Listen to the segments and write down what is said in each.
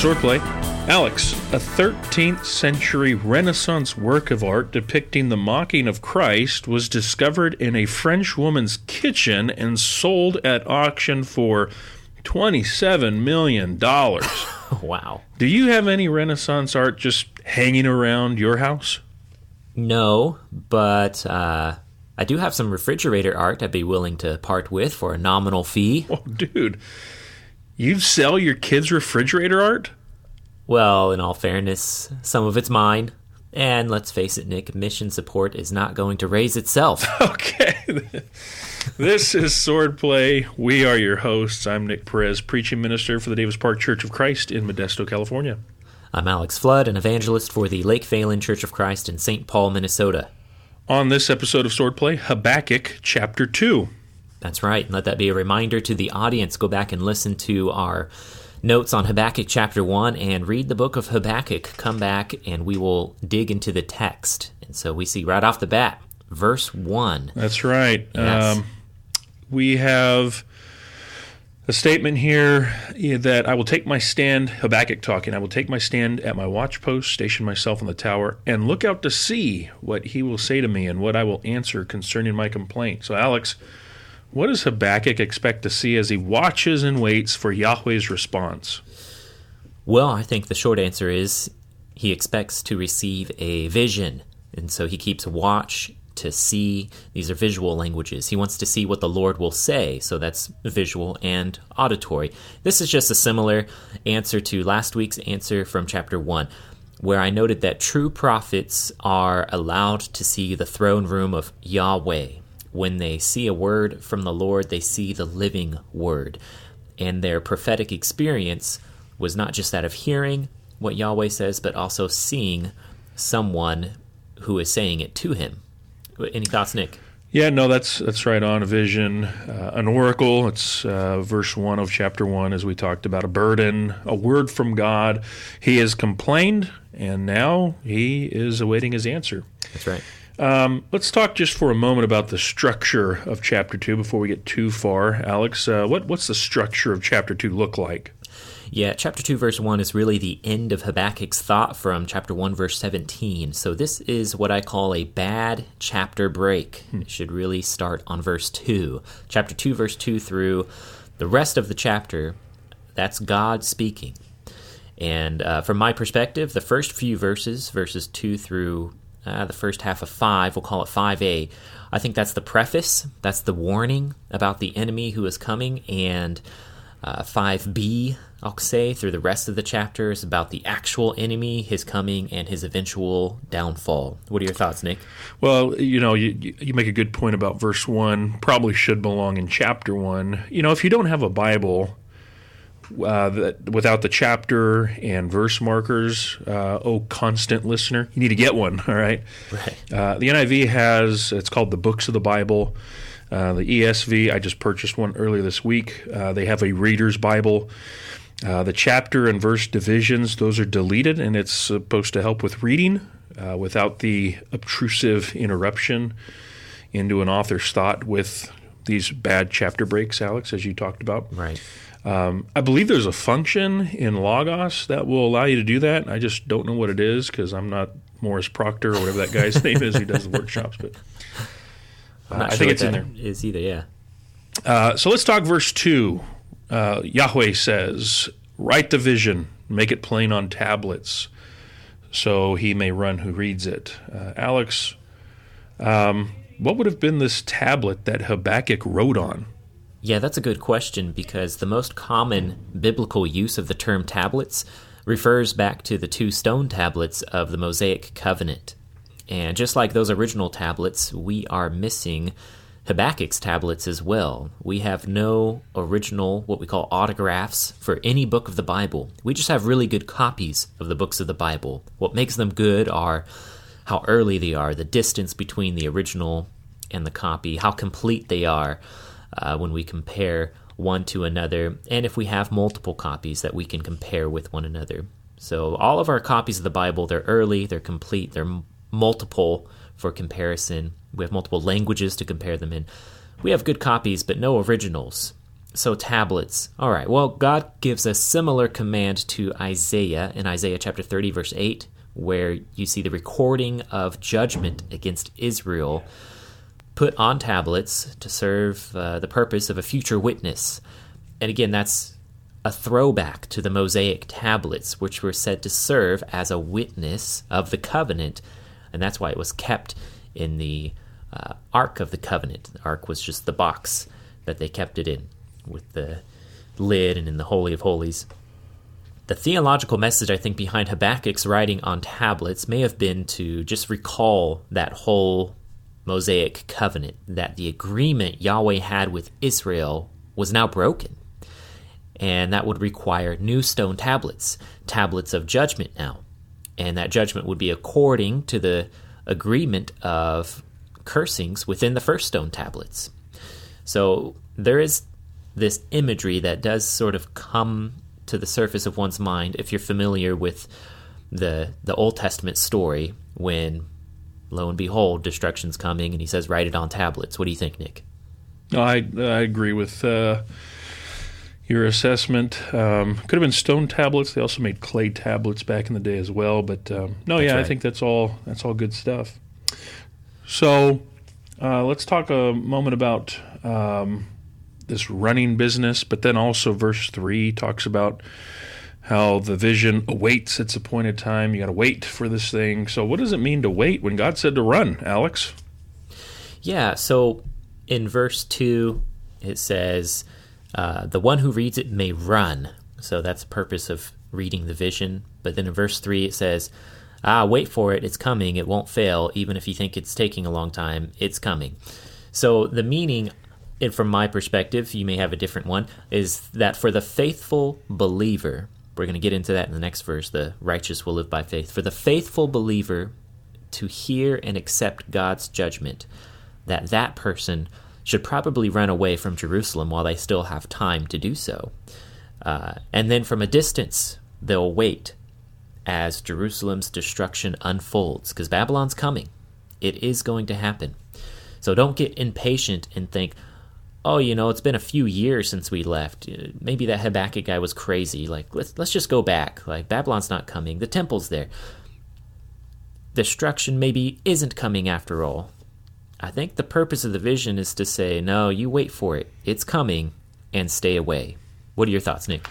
Swordplay. Alex, a 13th century Renaissance work of art depicting the mocking of Christ was discovered in a French woman's kitchen and sold at auction for $27 million. wow. Do you have any Renaissance art just hanging around your house? No, but uh, I do have some refrigerator art I'd be willing to part with for a nominal fee. Oh, dude. You sell your kids' refrigerator art? Well, in all fairness, some of it's mine. And let's face it, Nick, mission support is not going to raise itself. Okay. this is Swordplay. We are your hosts. I'm Nick Perez, preaching minister for the Davis Park Church of Christ in Modesto, California. I'm Alex Flood, an evangelist for the Lake Phalen Church of Christ in St. Paul, Minnesota. On this episode of Swordplay, Habakkuk chapter 2. That's right. And let that be a reminder to the audience. Go back and listen to our notes on Habakkuk chapter 1 and read the book of Habakkuk. Come back and we will dig into the text. And so we see right off the bat, verse 1. That's right. Yes. Um, we have a statement here eh, that I will take my stand, Habakkuk talking, I will take my stand at my watchpost, station myself on the tower, and look out to see what he will say to me and what I will answer concerning my complaint. So, Alex, what does Habakkuk expect to see as he watches and waits for Yahweh's response? Well, I think the short answer is he expects to receive a vision. And so he keeps watch to see. These are visual languages. He wants to see what the Lord will say. So that's visual and auditory. This is just a similar answer to last week's answer from chapter 1, where I noted that true prophets are allowed to see the throne room of Yahweh. When they see a word from the Lord, they see the living word. And their prophetic experience was not just that of hearing what Yahweh says, but also seeing someone who is saying it to him. Any thoughts, Nick? Yeah, no, that's that's right on. A vision, uh, an oracle. It's uh, verse one of chapter one, as we talked about. A burden, a word from God. He has complained, and now he is awaiting his answer. That's right. Um, let's talk just for a moment about the structure of chapter two before we get too far. Alex, uh, what what's the structure of chapter two look like? Yeah, chapter 2, verse 1 is really the end of Habakkuk's thought from chapter 1, verse 17. So this is what I call a bad chapter break. It should really start on verse 2. Chapter 2, verse 2 through the rest of the chapter, that's God speaking. And uh, from my perspective, the first few verses, verses 2 through uh, the first half of 5, we'll call it 5a, I think that's the preface, that's the warning about the enemy who is coming, and uh, 5b, I'll say, through the rest of the chapter is about the actual enemy, his coming, and his eventual downfall. What are your thoughts, Nick? Well, you know, you, you make a good point about verse 1. Probably should belong in chapter 1. You know, if you don't have a Bible uh, that, without the chapter and verse markers, uh, oh, constant listener, you need to get one, all right? Right. Uh, the NIV has, it's called the Books of the Bible. Uh, the ESV, I just purchased one earlier this week. Uh, they have a Reader's Bible. Uh, the chapter and verse divisions, those are deleted, and it's supposed to help with reading uh, without the obtrusive interruption into an author's thought with these bad chapter breaks, Alex, as you talked about. Right. Um, I believe there's a function in Logos that will allow you to do that. I just don't know what it is because I'm not Morris Proctor or whatever that guy's name is who does the workshops. But not I sure think it's in there. Is either, yeah. Uh, so let's talk verse 2. Uh, Yahweh says, Write the vision, make it plain on tablets, so he may run who reads it. Uh, Alex, um, what would have been this tablet that Habakkuk wrote on? Yeah, that's a good question because the most common biblical use of the term tablets refers back to the two stone tablets of the Mosaic covenant. And just like those original tablets, we are missing Habakkuk's tablets as well. We have no original, what we call autographs, for any book of the Bible. We just have really good copies of the books of the Bible. What makes them good are how early they are, the distance between the original and the copy, how complete they are uh, when we compare one to another, and if we have multiple copies that we can compare with one another. So, all of our copies of the Bible, they're early, they're complete, they're m- multiple for comparison. We have multiple languages to compare them in. We have good copies, but no originals. so tablets. All right. Well, God gives a similar command to Isaiah in Isaiah chapter 30, verse 8, where you see the recording of judgment against Israel put on tablets to serve uh, the purpose of a future witness. And again, that's a throwback to the Mosaic tablets, which were said to serve as a witness of the covenant. And that's why it was kept in the uh, Ark of the Covenant. The Ark was just the box that they kept it in with the lid and in the Holy of Holies. The theological message, I think, behind Habakkuk's writing on tablets may have been to just recall that whole Mosaic covenant, that the agreement Yahweh had with Israel was now broken. And that would require new stone tablets, tablets of judgment now. And that judgment would be according to the agreement of cursings within the first stone tablets. So there is this imagery that does sort of come to the surface of one's mind if you're familiar with the the Old Testament story when lo and behold destruction's coming and he says write it on tablets. What do you think, Nick? I I agree with uh, your assessment. Um, could have been stone tablets. They also made clay tablets back in the day as well. But um, no, that's yeah, right. I think that's all that's all good stuff. So uh, let's talk a moment about um, this running business, but then also verse 3 talks about how the vision awaits its appointed time. You got to wait for this thing. So, what does it mean to wait when God said to run, Alex? Yeah, so in verse 2, it says, uh, The one who reads it may run. So, that's the purpose of reading the vision. But then in verse 3, it says, Ah, wait for it. It's coming. It won't fail. Even if you think it's taking a long time, it's coming. So, the meaning and from my perspective, you may have a different one, is that for the faithful believer, we're going to get into that in the next verse, the righteous will live by faith. For the faithful believer to hear and accept God's judgment, that that person should probably run away from Jerusalem while they still have time to do so. Uh, and then from a distance, they'll wait as Jerusalem's destruction unfolds, because Babylon's coming. It is going to happen. So don't get impatient and think, oh, you know, it's been a few years since we left. Uh, maybe that Habakkuk guy was crazy. Like, let's let's just go back. Like, Babylon's not coming. The temple's there. Destruction maybe isn't coming after all. I think the purpose of the vision is to say, no, you wait for it. It's coming, and stay away. What are your thoughts, Nick?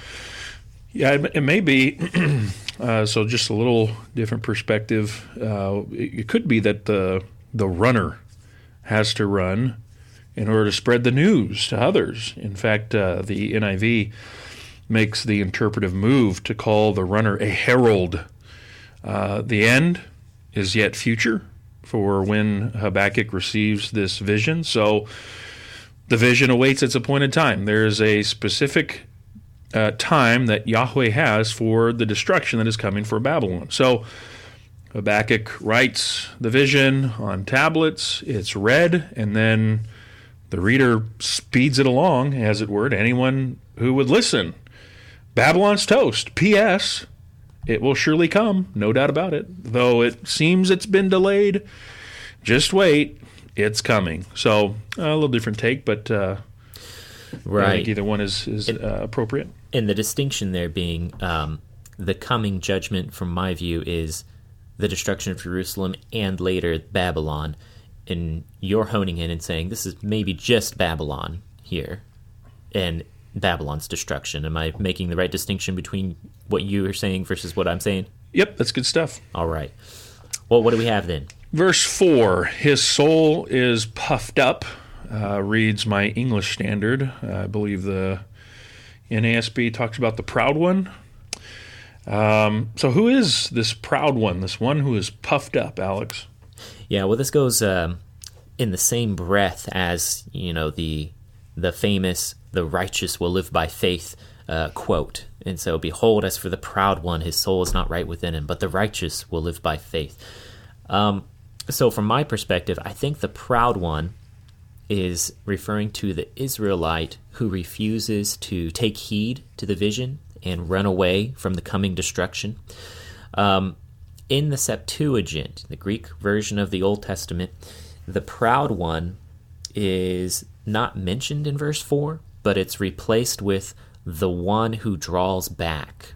Yeah, it, it may be. uh, so, just a little different perspective. Uh, it, it could be that the the runner has to run in order to spread the news to others. In fact, uh, the NIV makes the interpretive move to call the runner a herald. Uh, the end is yet future for when Habakkuk receives this vision. So the vision awaits its appointed time. There is a specific uh, time that Yahweh has for the destruction that is coming for Babylon. So Habakkuk writes the vision on tablets, it's read, and then the reader speeds it along, as it were, to anyone who would listen. Babylon's toast. P.S. It will surely come, no doubt about it. Though it seems it's been delayed, just wait, it's coming. So a little different take, but uh, right. I think either one is is and, uh, appropriate. And the distinction there being um, the coming judgment, from my view, is the destruction of Jerusalem and later Babylon and you're honing in and saying this is maybe just Babylon here and Babylon's destruction. Am I making the right distinction between what you are saying versus what I'm saying? Yep, that's good stuff. All right. Well, what do we have then? Verse 4 His soul is puffed up, uh, reads my English standard. Uh, I believe the NASB talks about the proud one. Um, so, who is this proud one, this one who is puffed up, Alex? Yeah, well, this goes um, in the same breath as you know the the famous "the righteous will live by faith" uh, quote. And so, behold, as for the proud one, his soul is not right within him, but the righteous will live by faith. Um, so, from my perspective, I think the proud one is referring to the Israelite who refuses to take heed to the vision and run away from the coming destruction. Um, in the Septuagint, the Greek version of the Old Testament, the proud one is not mentioned in verse 4, but it's replaced with the one who draws back.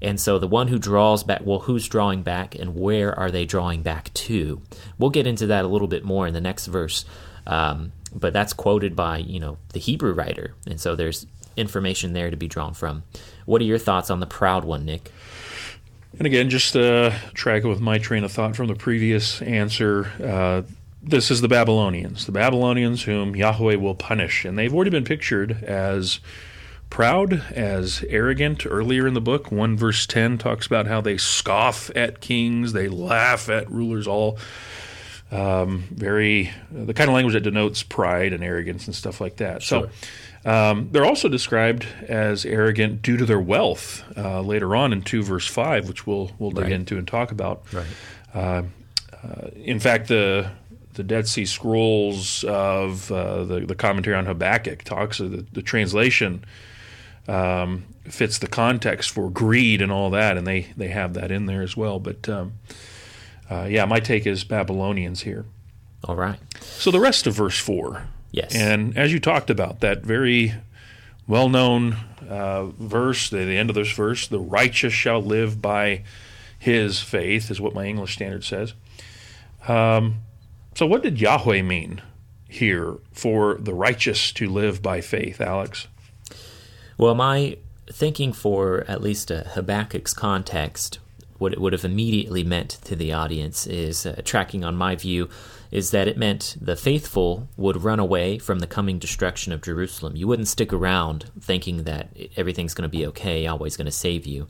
And so the one who draws back, well, who's drawing back and where are they drawing back to? We'll get into that a little bit more in the next verse. Um, but that's quoted by, you know, the Hebrew writer. And so there's information there to be drawn from. What are your thoughts on the proud one, Nick? And again, just uh, tracking with my train of thought from the previous answer, uh, this is the Babylonians, the Babylonians whom Yahweh will punish. And they've already been pictured as proud, as arrogant. Earlier in the book, 1 verse 10 talks about how they scoff at kings, they laugh at rulers, all um, very, the kind of language that denotes pride and arrogance and stuff like that. Sure. So um, they're also described as arrogant due to their wealth uh, later on in 2 verse 5, which we'll, we'll dig right. into and talk about. Right. Uh, uh, in fact, the the Dead Sea Scrolls of uh, the, the commentary on Habakkuk talks of the, the translation um, fits the context for greed and all that, and they, they have that in there as well. But um, uh, yeah, my take is Babylonians here. All right. So the rest of verse 4. Yes. And as you talked about, that very well known uh, verse, the, the end of this verse, the righteous shall live by his faith, is what my English standard says. Um, so, what did Yahweh mean here for the righteous to live by faith, Alex? Well, my thinking for at least a Habakkuk's context, what it would have immediately meant to the audience is uh, tracking on my view is that it meant the faithful would run away from the coming destruction of Jerusalem. You wouldn't stick around thinking that everything's going to be okay, Yahweh's going to save you.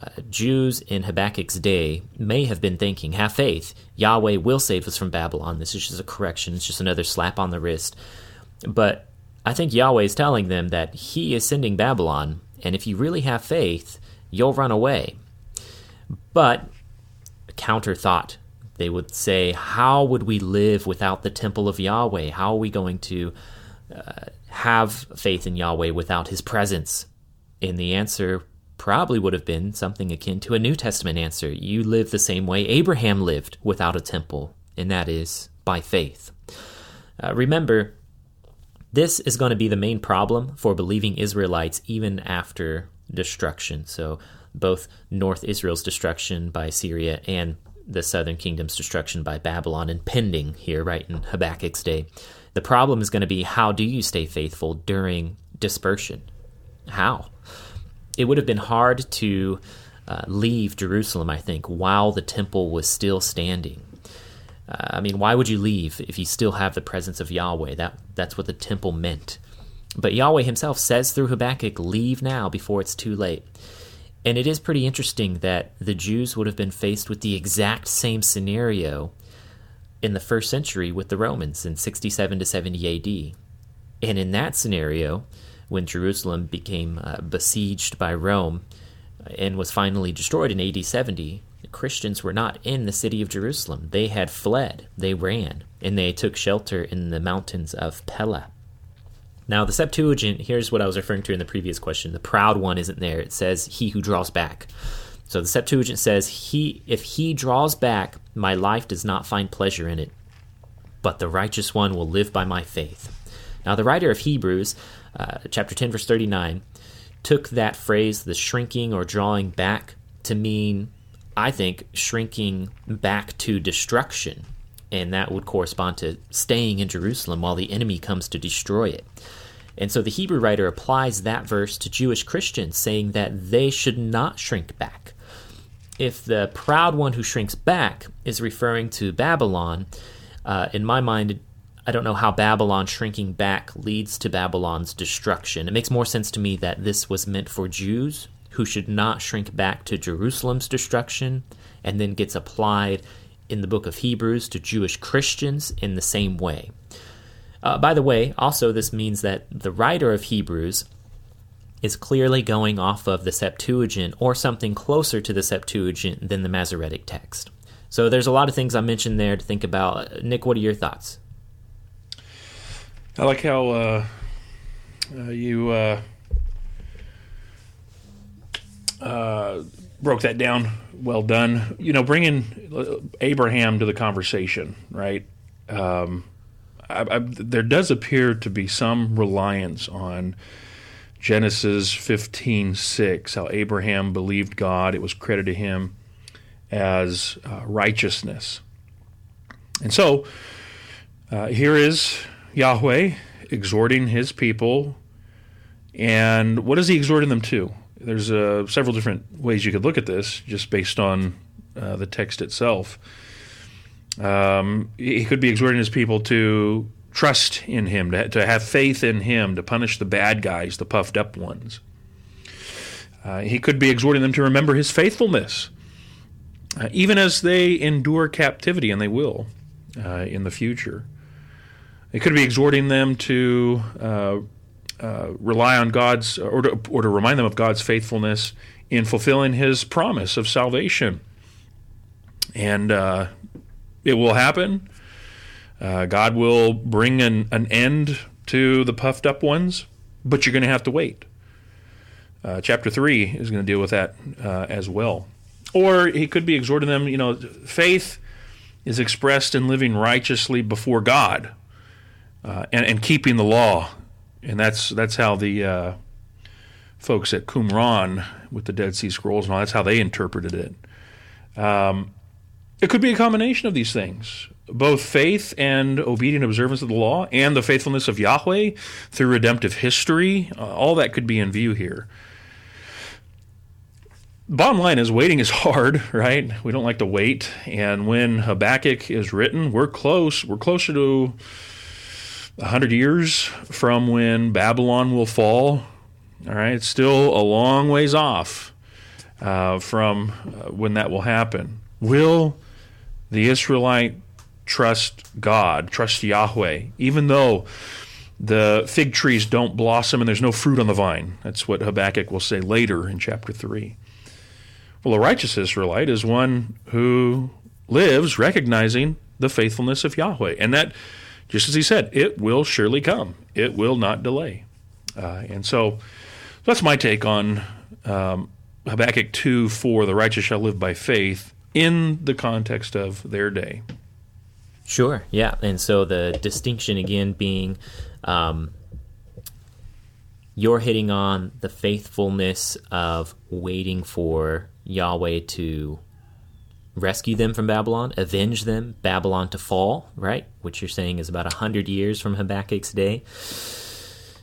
Uh, Jews in Habakkuk's day may have been thinking, have faith, Yahweh will save us from Babylon. This is just a correction, it's just another slap on the wrist. But I think Yahweh is telling them that He is sending Babylon, and if you really have faith, you'll run away. But, counter thought, they would say, How would we live without the temple of Yahweh? How are we going to uh, have faith in Yahweh without His presence? And the answer probably would have been something akin to a New Testament answer. You live the same way Abraham lived without a temple, and that is by faith. Uh, remember, this is going to be the main problem for believing Israelites even after destruction. So, both North Israel's destruction by Syria and the southern kingdom's destruction by Babylon impending here, right in Habakkuk's day. The problem is going to be how do you stay faithful during dispersion? How? It would have been hard to uh, leave Jerusalem, I think, while the temple was still standing. Uh, I mean, why would you leave if you still have the presence of Yahweh? That that's what the temple meant. But Yahweh himself says through Habakkuk, "Leave now before it's too late." And it is pretty interesting that the Jews would have been faced with the exact same scenario in the first century with the Romans in 67 to 70 AD. And in that scenario, when Jerusalem became uh, besieged by Rome and was finally destroyed in AD 70, Christians were not in the city of Jerusalem. They had fled, they ran, and they took shelter in the mountains of Pella. Now, the Septuagint, here's what I was referring to in the previous question. The proud one isn't there. It says, He who draws back. So the Septuagint says, He if he draws back, my life does not find pleasure in it. But the righteous one will live by my faith. Now, the writer of Hebrews, uh, chapter 10, verse 39, took that phrase, the shrinking or drawing back, to mean I think, shrinking back to destruction. And that would correspond to staying in Jerusalem while the enemy comes to destroy it. And so the Hebrew writer applies that verse to Jewish Christians, saying that they should not shrink back. If the proud one who shrinks back is referring to Babylon, uh, in my mind, I don't know how Babylon shrinking back leads to Babylon's destruction. It makes more sense to me that this was meant for Jews who should not shrink back to Jerusalem's destruction, and then gets applied in the book of Hebrews to Jewish Christians in the same way. Uh, by the way, also, this means that the writer of Hebrews is clearly going off of the Septuagint or something closer to the Septuagint than the Masoretic text. So there's a lot of things I mentioned there to think about. Nick, what are your thoughts? I like how uh, uh, you uh, uh, broke that down. Well done. You know, bringing Abraham to the conversation, right? Um, I, I, there does appear to be some reliance on Genesis 15 6, how Abraham believed God, it was credited to him as uh, righteousness. And so, uh, here is Yahweh exhorting his people. And what is he exhorting them to? There's uh, several different ways you could look at this just based on uh, the text itself. Um, he could be exhorting his people to trust in him, to, to have faith in him, to punish the bad guys, the puffed up ones. Uh, he could be exhorting them to remember his faithfulness, uh, even as they endure captivity, and they will uh, in the future. It could be exhorting them to uh, uh, rely on God's, or to, or to remind them of God's faithfulness in fulfilling His promise of salvation. And uh, it will happen. Uh, God will bring an, an end to the puffed up ones, but you're going to have to wait. Uh, chapter 3 is going to deal with that uh, as well. Or he could be exhorting them, you know, faith is expressed in living righteously before God uh, and, and, keeping the law. And that's that's how the uh, folks at Qumran with the Dead Sea Scrolls and all that's how they interpreted it. Um, it could be a combination of these things, both faith and obedient observance of the law, and the faithfulness of Yahweh through redemptive history. Uh, all that could be in view here. Bottom line is waiting is hard, right? We don't like to wait, and when Habakkuk is written, we're close. We're closer to 100 years from when Babylon will fall. All right, it's still a long ways off uh, from uh, when that will happen. Will the Israelite trust God, trust Yahweh, even though the fig trees don't blossom and there's no fruit on the vine? That's what Habakkuk will say later in chapter 3. Well, a righteous Israelite is one who lives recognizing the faithfulness of Yahweh. And that just as he said, it will surely come. It will not delay. Uh, and so that's my take on um, Habakkuk 2 4, the righteous shall live by faith in the context of their day. Sure, yeah. And so the distinction again being um, you're hitting on the faithfulness of waiting for Yahweh to rescue them from Babylon, avenge them, Babylon to fall, right? Which you're saying is about 100 years from Habakkuk's day.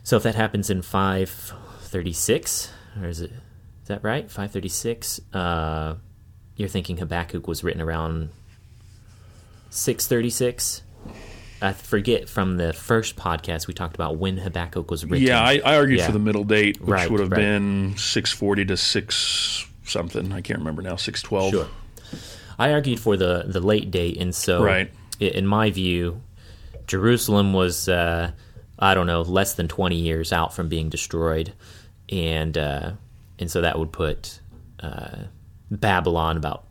So if that happens in 536, or is it, is that right? 536, uh, you're thinking Habakkuk was written around 636? I forget from the first podcast we talked about when Habakkuk was written. Yeah, I, I argued yeah. for the middle date, which right, would have right. been 640 to 6 something. I can't remember now, 612. Sure. I argued for the the late date, and so right. in my view, Jerusalem was uh, I don't know less than twenty years out from being destroyed, and uh, and so that would put uh, Babylon about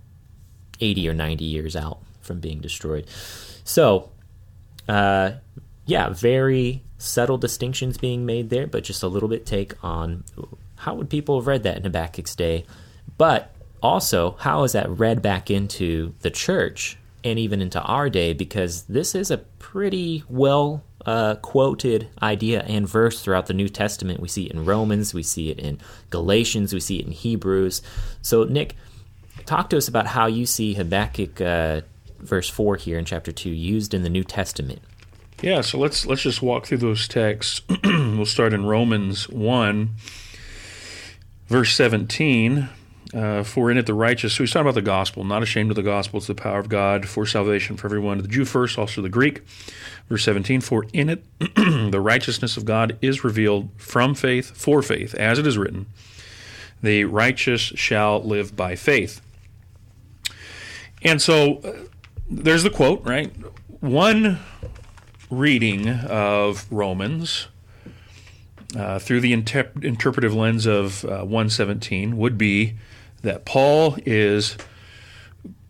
eighty or ninety years out from being destroyed. So, uh, yeah, very subtle distinctions being made there, but just a little bit take on how would people have read that in Habakkuk's day, but also, how is that read back into the church and even into our day? Because this is a pretty well uh, quoted idea and verse throughout the New Testament. We see it in Romans, we see it in Galatians, we see it in Hebrews. So, Nick, talk to us about how you see Habakkuk uh, verse 4 here in chapter 2 used in the New Testament. Yeah, so let's let's just walk through those texts. we'll start in Romans 1 verse 17 uh, for in it the righteous, so he's talking about the gospel, not ashamed of the gospel, it's the power of God for salvation for everyone, the Jew first, also the Greek. Verse 17, for in it the righteousness of God is revealed from faith for faith, as it is written, the righteous shall live by faith. And so uh, there's the quote, right? One reading of Romans uh, through the inter- interpretive lens of uh, 117 would be that Paul is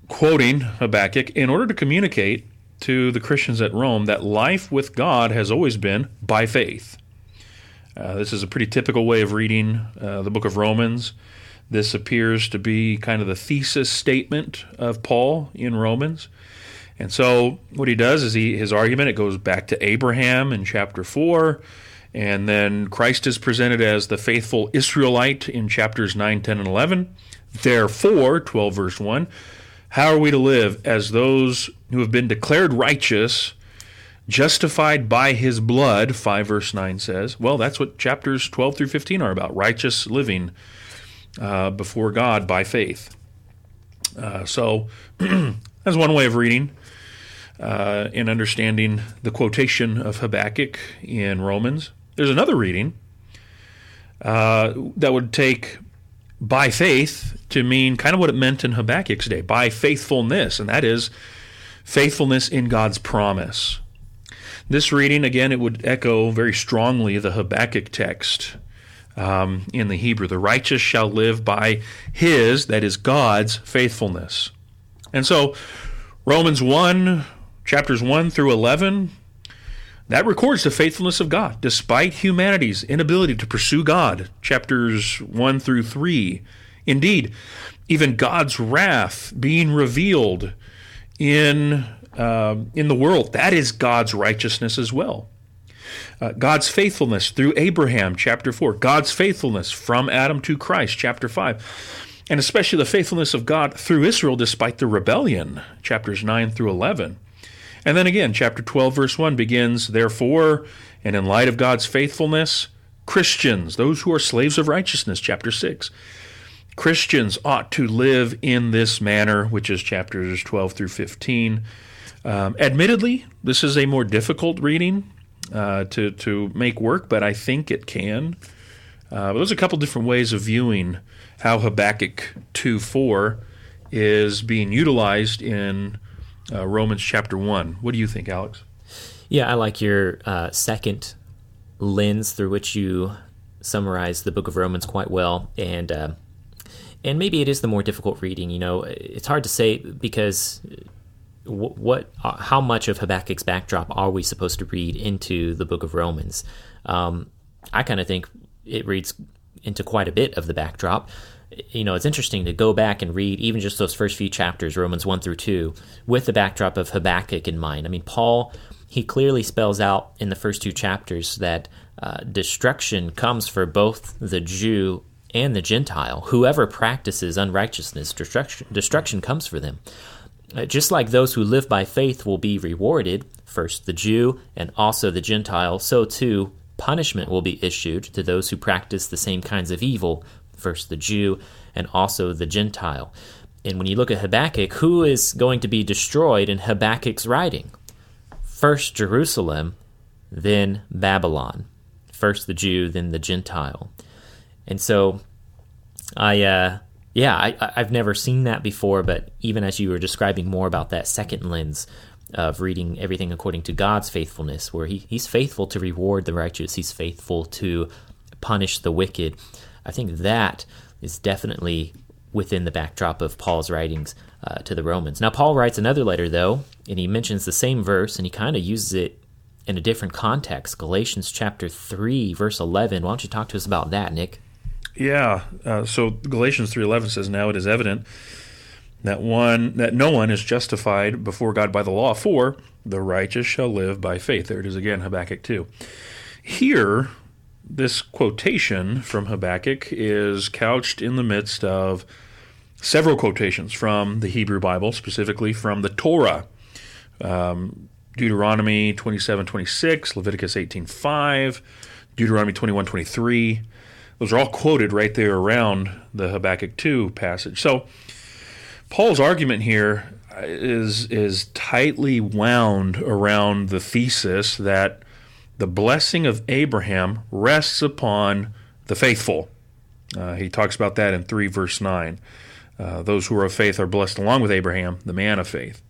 quoting Habakkuk in order to communicate to the Christians at Rome that life with God has always been by faith. Uh, this is a pretty typical way of reading uh, the book of Romans. This appears to be kind of the thesis statement of Paul in Romans. And so what he does is he his argument it goes back to Abraham in chapter 4 and then Christ is presented as the faithful Israelite in chapters 9, 10 and 11. Therefore, 12 verse 1, how are we to live as those who have been declared righteous, justified by his blood, 5 verse 9 says. Well, that's what chapters 12 through 15 are about, righteous living uh, before God by faith. Uh, so that's one way of reading uh, and understanding the quotation of Habakkuk in Romans. There's another reading uh, that would take by faith to mean kind of what it meant in Habakkuk's day, by faithfulness, and that is faithfulness in God's promise. This reading, again, it would echo very strongly the Habakkuk text um, in the Hebrew. The righteous shall live by his, that is God's, faithfulness. And so, Romans 1, chapters 1 through 11, that records the faithfulness of God despite humanity's inability to pursue God. Chapters 1 through 3. Indeed, even God's wrath being revealed in, uh, in the world, that is God's righteousness as well. Uh, God's faithfulness through Abraham, chapter 4. God's faithfulness from Adam to Christ, chapter 5. And especially the faithfulness of God through Israel despite the rebellion, chapters 9 through 11. And then again, chapter 12, verse 1 begins, Therefore, and in light of God's faithfulness, Christians, those who are slaves of righteousness, chapter 6, Christians ought to live in this manner, which is chapters 12 through 15. Um, admittedly, this is a more difficult reading uh, to, to make work, but I think it can. Uh, there's a couple different ways of viewing how Habakkuk 2 4 is being utilized in uh, Romans chapter 1. What do you think, Alex? Yeah, I like your uh, second lens through which you summarize the book of Romans quite well. And, uh, and maybe it is the more difficult reading. You know, it's hard to say because what, what how much of Habakkuk's backdrop are we supposed to read into the book of Romans? Um, I kind of think it reads into quite a bit of the backdrop you know, it's interesting to go back and read even just those first few chapters, Romans 1 through 2, with the backdrop of Habakkuk in mind. I mean, Paul, he clearly spells out in the first two chapters that uh, destruction comes for both the Jew and the Gentile. Whoever practices unrighteousness, destruction, destruction comes for them. Uh, just like those who live by faith will be rewarded, first the Jew and also the Gentile, so too punishment will be issued to those who practice the same kinds of evil first the Jew and also the Gentile. And when you look at Habakkuk, who is going to be destroyed in Habakkuk's writing? First Jerusalem, then Babylon. First the Jew, then the Gentile. And so, I, uh, yeah, I, I've never seen that before, but even as you were describing more about that second lens of reading everything according to God's faithfulness, where he, He's faithful to reward the righteous, He's faithful to punish the wicked. I think that is definitely within the backdrop of Paul's writings uh, to the Romans. Now, Paul writes another letter, though, and he mentions the same verse, and he kind of uses it in a different context. Galatians chapter 3, verse 11. Why don't you talk to us about that, Nick? Yeah. Uh, so Galatians 3.11 says, Now it is evident that one that no one is justified before God by the law, for the righteous shall live by faith. There it is again, Habakkuk 2. Here, this quotation from Habakkuk is couched in the midst of several quotations from the Hebrew Bible, specifically from the Torah. Um, Deuteronomy 27 26, Leviticus 18 5, Deuteronomy 21 23. Those are all quoted right there around the Habakkuk 2 passage. So, Paul's argument here is, is tightly wound around the thesis that the blessing of Abraham rests upon the faithful. Uh, he talks about that in 3 verse 9. Uh, those who are of faith are blessed along with Abraham, the man of faith.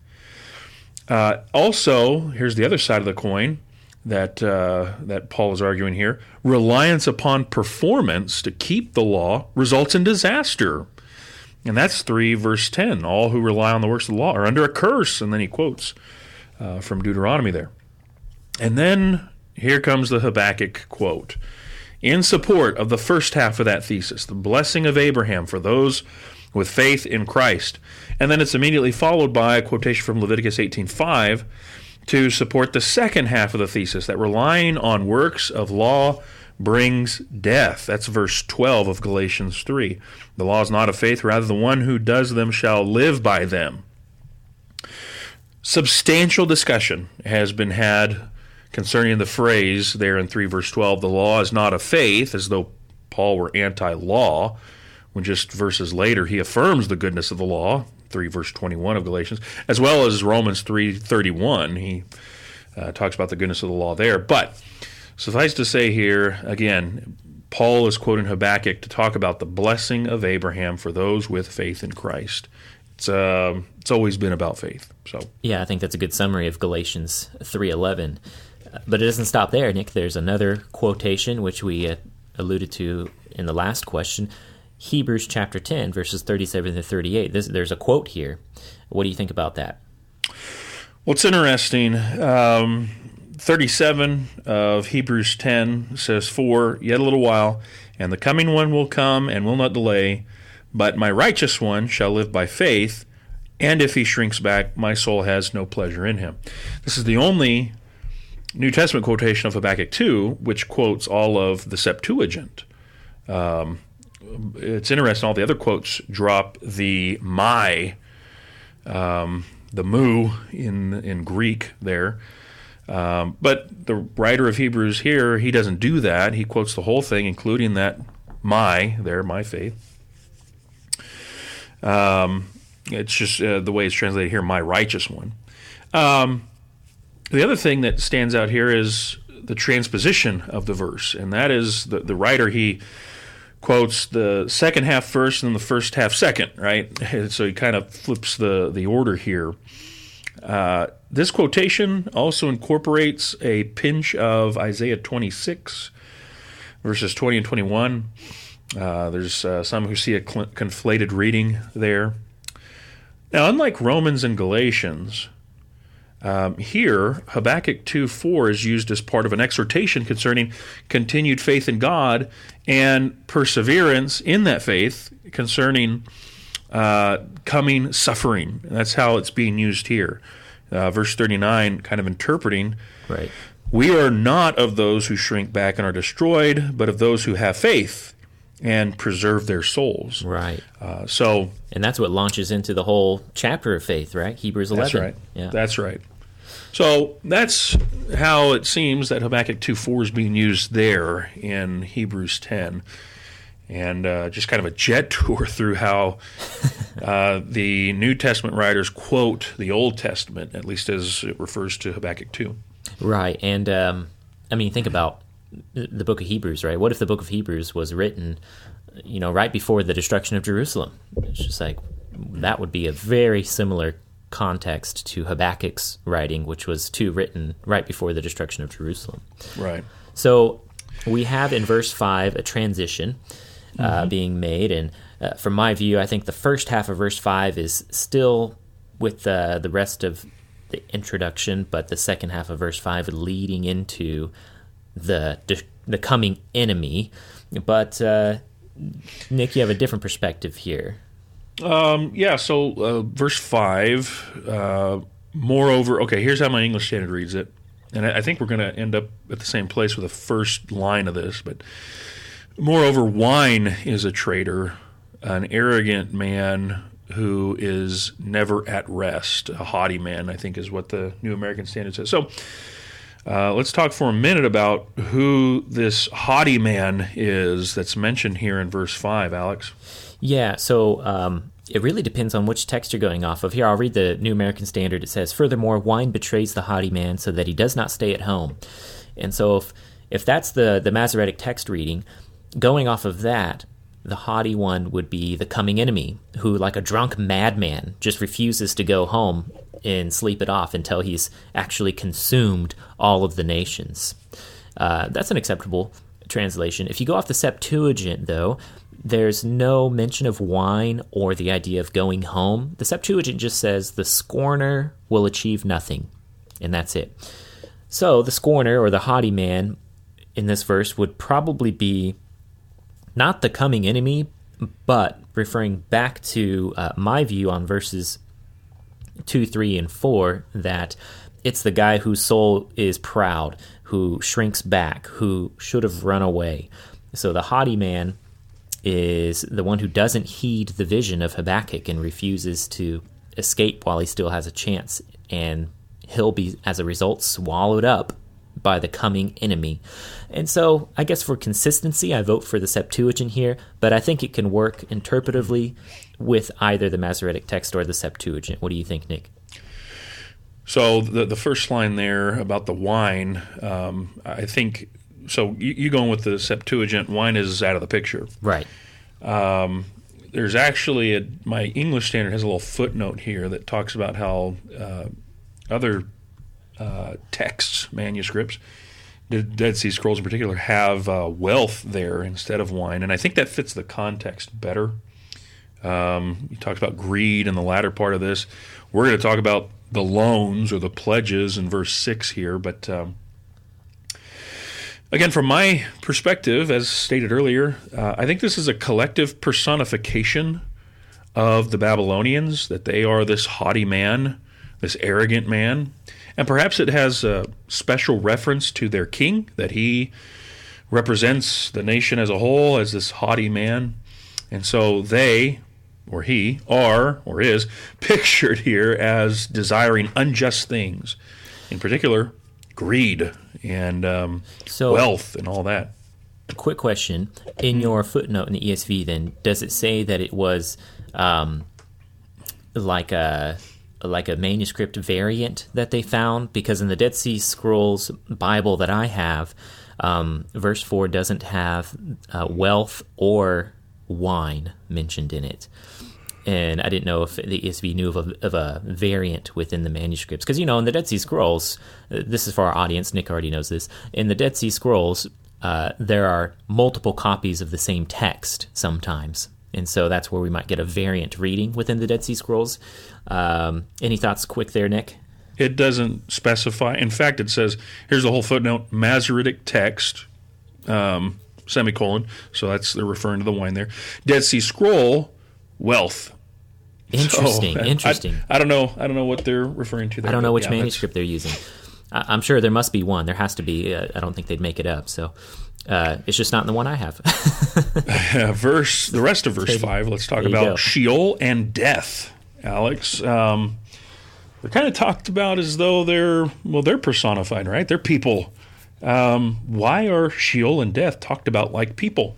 Uh, also, here's the other side of the coin that uh, that Paul is arguing here: reliance upon performance to keep the law results in disaster, and that's three verse ten. All who rely on the works of the law are under a curse, and then he quotes uh, from Deuteronomy there, and then here comes the Habakkuk quote. In support of the first half of that thesis, the blessing of Abraham for those with faith in Christ. And then it's immediately followed by a quotation from Leviticus 18:5 to support the second half of the thesis that relying on works of law brings death. That's verse 12 of Galatians 3. The law is not of faith, rather the one who does them shall live by them. Substantial discussion has been had concerning the phrase there in 3 verse 12, the law is not of faith, as though Paul were anti law, when just verses later he affirms the goodness of the law, 3 verse 21 of Galatians, as well as Romans 3:31. He uh, talks about the goodness of the law there. But suffice to say here, again, Paul is quoting Habakkuk to talk about the blessing of Abraham for those with faith in Christ. It's uh, it's always been about faith. So yeah, I think that's a good summary of Galatians 3:11. But it doesn't stop there, Nick. There's another quotation which we uh, alluded to in the last question. Hebrews chapter 10, verses 37 to 38. This, there's a quote here. What do you think about that? Well, it's interesting. Um, 37 of Hebrews 10 says, For yet a little while, and the coming one will come and will not delay, but my righteous one shall live by faith, and if he shrinks back, my soul has no pleasure in him. This is the only New Testament quotation of Habakkuk 2, which quotes all of the Septuagint. Um, it's interesting, all the other quotes drop the my, um, the mu in, in Greek there. Um, but the writer of Hebrews here, he doesn't do that. He quotes the whole thing, including that my there, my faith. Um, it's just uh, the way it's translated here, my righteous one. Um, the other thing that stands out here is the transposition of the verse, and that is the, the writer he quotes the second half first and the first half second, right? So he kind of flips the the order here. Uh, this quotation also incorporates a pinch of Isaiah 26, verses 20 and 21. Uh, there's uh, some who see a cl- conflated reading there. Now, unlike Romans and Galatians, um, here, Habakkuk 2 4 is used as part of an exhortation concerning continued faith in God and perseverance in that faith concerning uh, coming suffering. that's how it's being used here. Uh, verse 39, kind of interpreting. Right. We are not of those who shrink back and are destroyed, but of those who have faith and preserve their souls. Right. Uh, so, and that's what launches into the whole chapter of faith, right? Hebrews 11. That's right. Yeah. That's right. So that's how it seems that Habakkuk two four is being used there in Hebrews 10. And uh, just kind of a jet tour through how uh, the New Testament writers quote the Old Testament, at least as it refers to Habakkuk 2. Right. And, um, I mean, think about the book of Hebrews, right? What if the book of Hebrews was written, you know, right before the destruction of Jerusalem? It's just like that would be a very similar context to Habakkuk's writing, which was too written right before the destruction of Jerusalem. Right. So we have in verse 5 a transition uh, mm-hmm. being made. And uh, from my view, I think the first half of verse 5 is still with uh, the rest of the introduction, but the second half of verse 5 leading into the, the coming enemy. But uh, Nick, you have a different perspective here. Um, yeah, so uh, verse 5, uh, moreover, okay, here's how my English Standard reads it. And I, I think we're going to end up at the same place with the first line of this. But moreover, wine is a traitor, an arrogant man who is never at rest. A haughty man, I think, is what the New American Standard says. So uh, let's talk for a minute about who this haughty man is that's mentioned here in verse 5, Alex. Yeah, so um, it really depends on which text you're going off of. Here, I'll read the New American Standard. It says, Furthermore, wine betrays the haughty man so that he does not stay at home. And so if, if that's the, the Masoretic text reading, going off of that, the haughty one would be the coming enemy, who, like a drunk madman, just refuses to go home and sleep it off until he's actually consumed all of the nations. Uh, that's an acceptable translation. If you go off the Septuagint, though, there's no mention of wine or the idea of going home. The Septuagint just says the scorner will achieve nothing, and that's it. So the scorner or the haughty man in this verse would probably be not the coming enemy, but referring back to uh, my view on verses 2, 3, and 4, that it's the guy whose soul is proud, who shrinks back, who should have run away. So the haughty man is the one who doesn't heed the vision of Habakkuk and refuses to escape while he still has a chance. And he'll be, as a result, swallowed up by the coming enemy. And so, I guess for consistency, I vote for the Septuagint here, but I think it can work interpretively with either the Masoretic text or the Septuagint. What do you think, Nick? So the the first line there about the wine, um, I think. So you, you going with the Septuagint? Wine is out of the picture, right? Um, there's actually a, my English standard has a little footnote here that talks about how uh, other uh, texts, manuscripts, the Dead Sea Scrolls in particular, have uh, wealth there instead of wine, and I think that fits the context better. Um, you talked about greed in the latter part of this. We're going to talk about the loans or the pledges in verse 6 here. But um, again, from my perspective, as stated earlier, uh, I think this is a collective personification of the Babylonians, that they are this haughty man, this arrogant man. And perhaps it has a special reference to their king, that he represents the nation as a whole as this haughty man. And so they, or he, are, or is, pictured here as desiring unjust things, in particular, greed and um, so, wealth and all that. Quick question. In your footnote in the ESV, then, does it say that it was um, like a like a manuscript variant that they found? Because in the Dead Sea Scrolls Bible that I have, um, verse 4 doesn't have uh, wealth or wine mentioned in it and I didn't know if the ESV knew of a, of a variant within the manuscripts. Because, you know, in the Dead Sea Scrolls, uh, this is for our audience, Nick already knows this. In the Dead Sea Scrolls, uh, there are multiple copies of the same text sometimes. And so that's where we might get a variant reading within the Dead Sea Scrolls. Um, any thoughts quick there, Nick? It doesn't specify. In fact, it says here's the whole footnote Masoretic text, um, semicolon. So that's they're referring to the wine there. Dead Sea Scroll, wealth. Interesting. So, interesting. I, I, don't know. I don't know what they're referring to. There, I don't know which yeah, manuscript they're using. I, am sure there must be one. There has to be. Uh, I don't think they'd make it up. So uh, it's just not in the one I have. verse. The rest of verse five. Let's talk about go. Sheol and death. Alex. Um, they're kind of talked about as though they're well, they're personified, right? They're people. Um, why are Sheol and death talked about like people?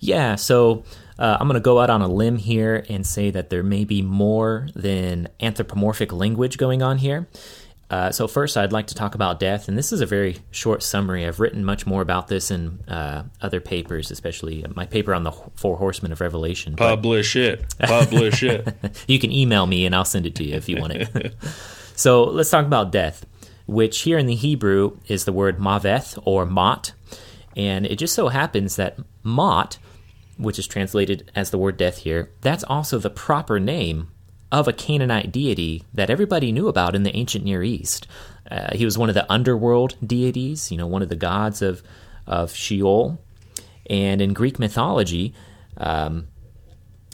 Yeah. So uh, I'm going to go out on a limb here and say that there may be more than anthropomorphic language going on here. Uh, so, first, I'd like to talk about death, and this is a very short summary. I've written much more about this in uh, other papers, especially my paper on the Four Horsemen of Revelation. Publish it. Publish it. you can email me, and I'll send it to you if you want it. so, let's talk about death, which here in the Hebrew is the word maveth or mot. And it just so happens that mot which is translated as the word death here, that's also the proper name of a Canaanite deity that everybody knew about in the ancient Near East. Uh, he was one of the underworld deities, you know, one of the gods of, of Sheol. And in Greek mythology, um,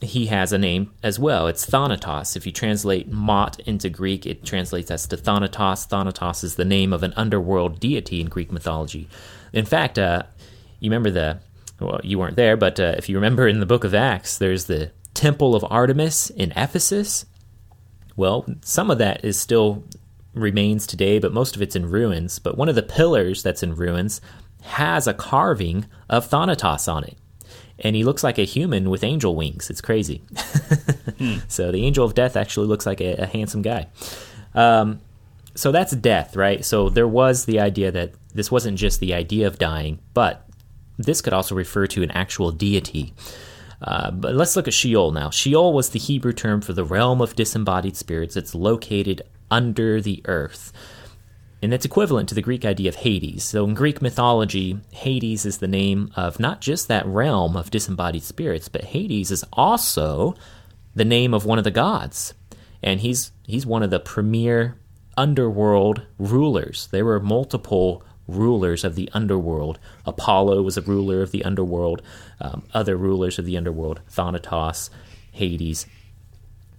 he has a name as well. It's Thanatos. If you translate Mot into Greek, it translates as to Thanatos. Thanatos is the name of an underworld deity in Greek mythology. In fact, uh, you remember the well, you weren't there, but uh, if you remember in the book of Acts, there's the Temple of Artemis in Ephesus. Well, some of that is still remains today, but most of it's in ruins. But one of the pillars that's in ruins has a carving of Thanatos on it. And he looks like a human with angel wings. It's crazy. hmm. So the angel of death actually looks like a, a handsome guy. Um, so that's death, right? So there was the idea that this wasn't just the idea of dying, but this could also refer to an actual deity. Uh, but let's look at Sheol now. Sheol was the Hebrew term for the realm of disembodied spirits. It's located under the earth. And it's equivalent to the Greek idea of Hades. So in Greek mythology, Hades is the name of not just that realm of disembodied spirits, but Hades is also the name of one of the gods. And he's he's one of the premier underworld rulers. There were multiple rulers of the underworld. Apollo was a ruler of the underworld, um, other rulers of the underworld, Thanatos, Hades.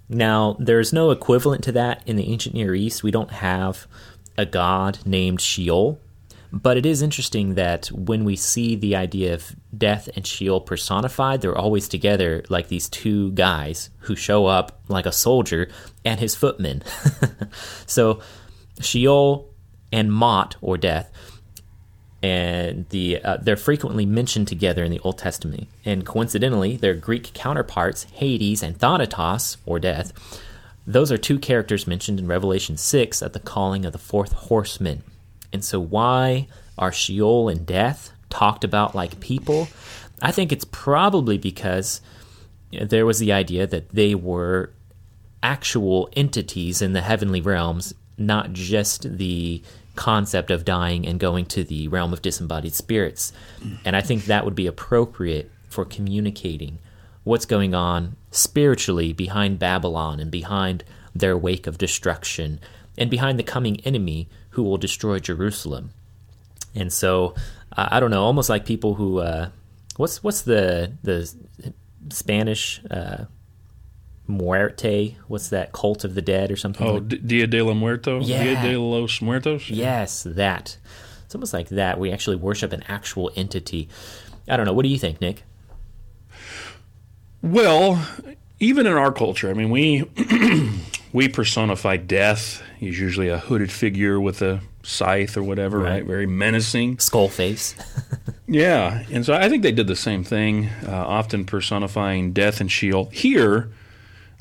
Now, there's no equivalent to that in the ancient Near East. We don't have a god named Sheol. But it is interesting that when we see the idea of death and Sheol personified, they're always together like these two guys who show up like a soldier and his footmen. so Sheol and Mot, or death, and the uh, they're frequently mentioned together in the Old Testament. And coincidentally, their Greek counterparts, Hades and Thanatos, or death, those are two characters mentioned in Revelation 6 at the calling of the fourth horseman. And so, why are Sheol and death talked about like people? I think it's probably because there was the idea that they were actual entities in the heavenly realms, not just the concept of dying and going to the realm of disembodied spirits. And I think that would be appropriate for communicating what's going on spiritually behind Babylon and behind their wake of destruction and behind the coming enemy who will destroy Jerusalem. And so uh, I don't know, almost like people who uh, what's what's the the Spanish uh, muerte? What's that cult of the dead or something? Oh, like? Dia de la Muerto. Yeah. Dia de los Muertos. Yes, that. It's almost like that. We actually worship an actual entity. I don't know. What do you think, Nick? Well, even in our culture, I mean, we we personify death. He's usually a hooded figure with a scythe or whatever, right? Right. Very menacing. Skull face. Yeah, and so I think they did the same thing, uh, often personifying death and Sheol. Here,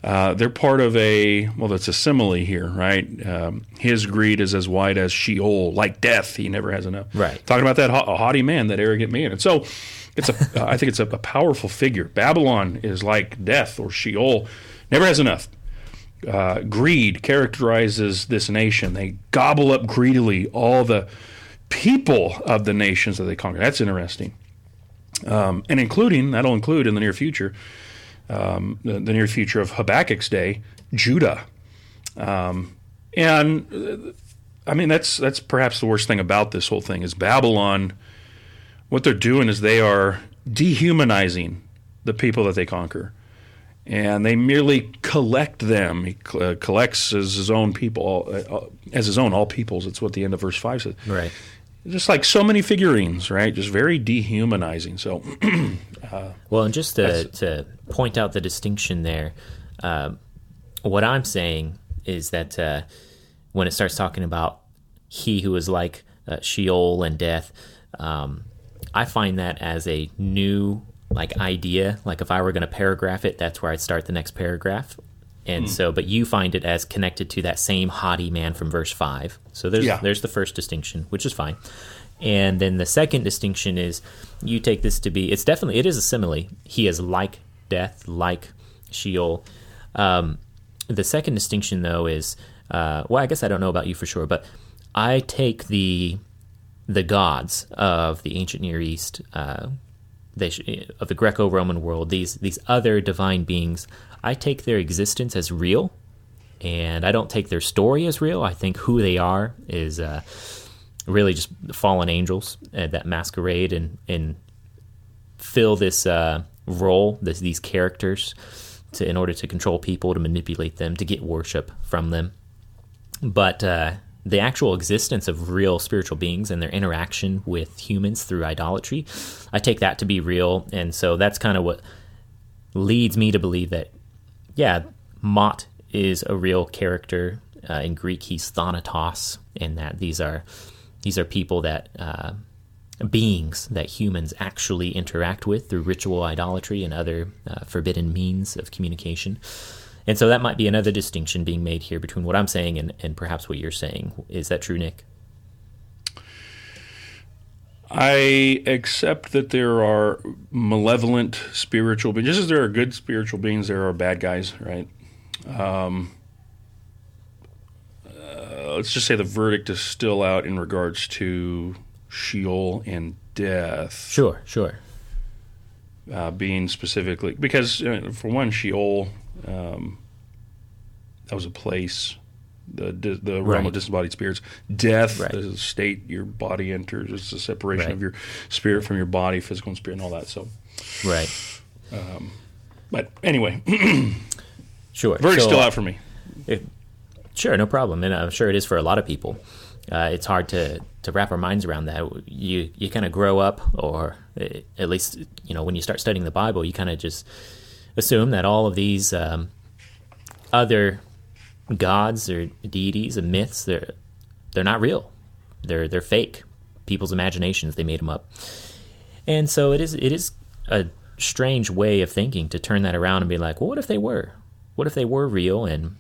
uh, they're part of a well, That's a simile here, right? Um, his greed is as wide as Sheol, like death. He never has enough. Right. Talking about that ha- haughty man, that arrogant man, and so it's a. I think it's a, a powerful figure. Babylon is like death or Sheol, never has enough. Uh, greed characterizes this nation. They gobble up greedily all the people of the nations that they conquer. That's interesting. Um, and including, that'll include in the near future, um, the, the near future of Habakkuk's day, Judah. Um, and uh, I mean, that's that's perhaps the worst thing about this whole thing is Babylon. What they're doing is they are dehumanizing the people that they conquer, and they merely collect them. He uh, collects as his own people, uh, as his own all peoples. It's what the end of verse five says right. Just like so many figurines, right? Just very dehumanizing. So, Well, and just to, to point out the distinction there, uh, what I'm saying is that uh, when it starts talking about he who is like uh, Sheol and death, um, I find that as a new like idea. Like if I were going to paragraph it, that's where I'd start the next paragraph. And so, but you find it as connected to that same haughty man from verse five. So there's Yeah. there's the first distinction, which is fine. And then the second distinction is you take this to be it's definitely it is a simile. He is like death, like Sheol. Um, the second distinction though is uh, well, I guess I don't know about you for sure, but I take the the gods of the ancient Near East, uh, they of the Greco-Roman world, these these other divine beings, I take their existence as real, and I don't take their story as real. I think who they are is uh, really just fallen angels uh, that masquerade and and fill this uh, role, this, these characters, to in order to control people, to manipulate them, to get worship from them. But uh, the actual existence of real spiritual beings and their interaction with humans through idolatry, I take that to be real, and so that's kind of what leads me to believe that, yeah, Mot is a real character. Uh, in Greek, he's Thanatos, and that these are these are people that uh, beings that humans actually interact with through ritual idolatry and other uh, forbidden means of communication. And so that might be another distinction being made here between what I'm saying and, and perhaps what you're saying. Is that true, Nick? I accept that there are malevolent spiritual beings. Just as there are good spiritual beings, there are bad guys, right? Um, uh, let's just say the verdict is still out in regards to Sheol and death. Sure, sure. uh, being specifically because uh, for one, Sheol um, that was a place the the realm Right. of disembodied spirits. Death, Right. the state your body enters, it's the separation Right. of your spirit from your body, physical and spirit, and all that. So, Right. but anyway, Sure. verdict's So, still out for me. It, sure, no problem, and I'm sure it is for a lot of people. Uh, it's hard to, to wrap our minds around that. You you kind of grow up, or eh, at least you know when you start studying the Bible, you kind of just assume that all of these um, other gods or deities and myths they're they're not real. They're they're fake. People's imaginations they made them up, and so it is it is a strange way of thinking to turn that around and be like, well, what if they were? What if they were real and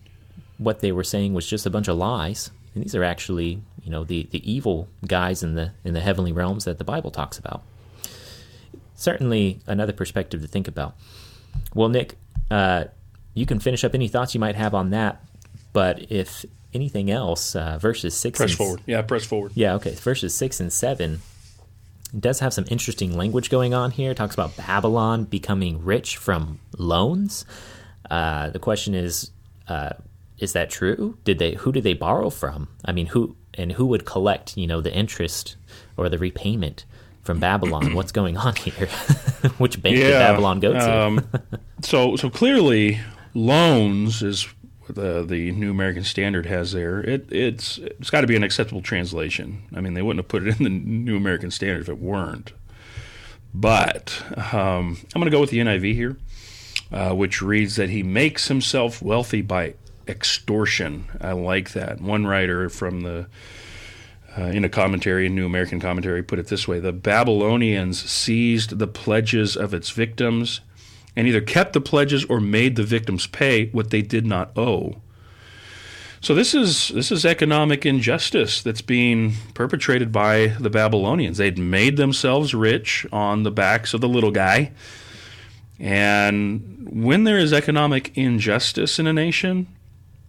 what they were saying was just a bunch of lies? And these are actually, you know, the, the evil guys in the in the heavenly realms that the Bible talks about. Certainly, another perspective to think about. Well, Nick, uh, you can finish up any thoughts you might have on that. But if anything else, uh, verses six Press and forward. Yeah, press forward. yeah, okay. Verses six and seven it does have some interesting language going on here. It talks about Babylon becoming rich from loans. Uh, the question is, uh, is that true? Did they? Who did they borrow from? I mean, who and who would collect? You know, the interest or the repayment from Babylon. What's going on here? Which bank did Babylon go to? um, so so clearly, loans is the the New American Standard has there. It it's it's got to be an acceptable translation. I mean, they wouldn't have put it in the New American Standard if it weren't. But um, I'm going to go with the NIV here, uh, which reads that he makes himself wealthy by extortion. I like that. One writer from the uh, in a commentary, a New American commentary, put it this way The Babylonians seized the pledges of its victims and either kept the pledges or made the victims pay what they did not owe. So this is this is economic injustice that's being perpetrated by the Babylonians. They'd made themselves rich on the backs of the little guy. And when there is economic injustice in a nation,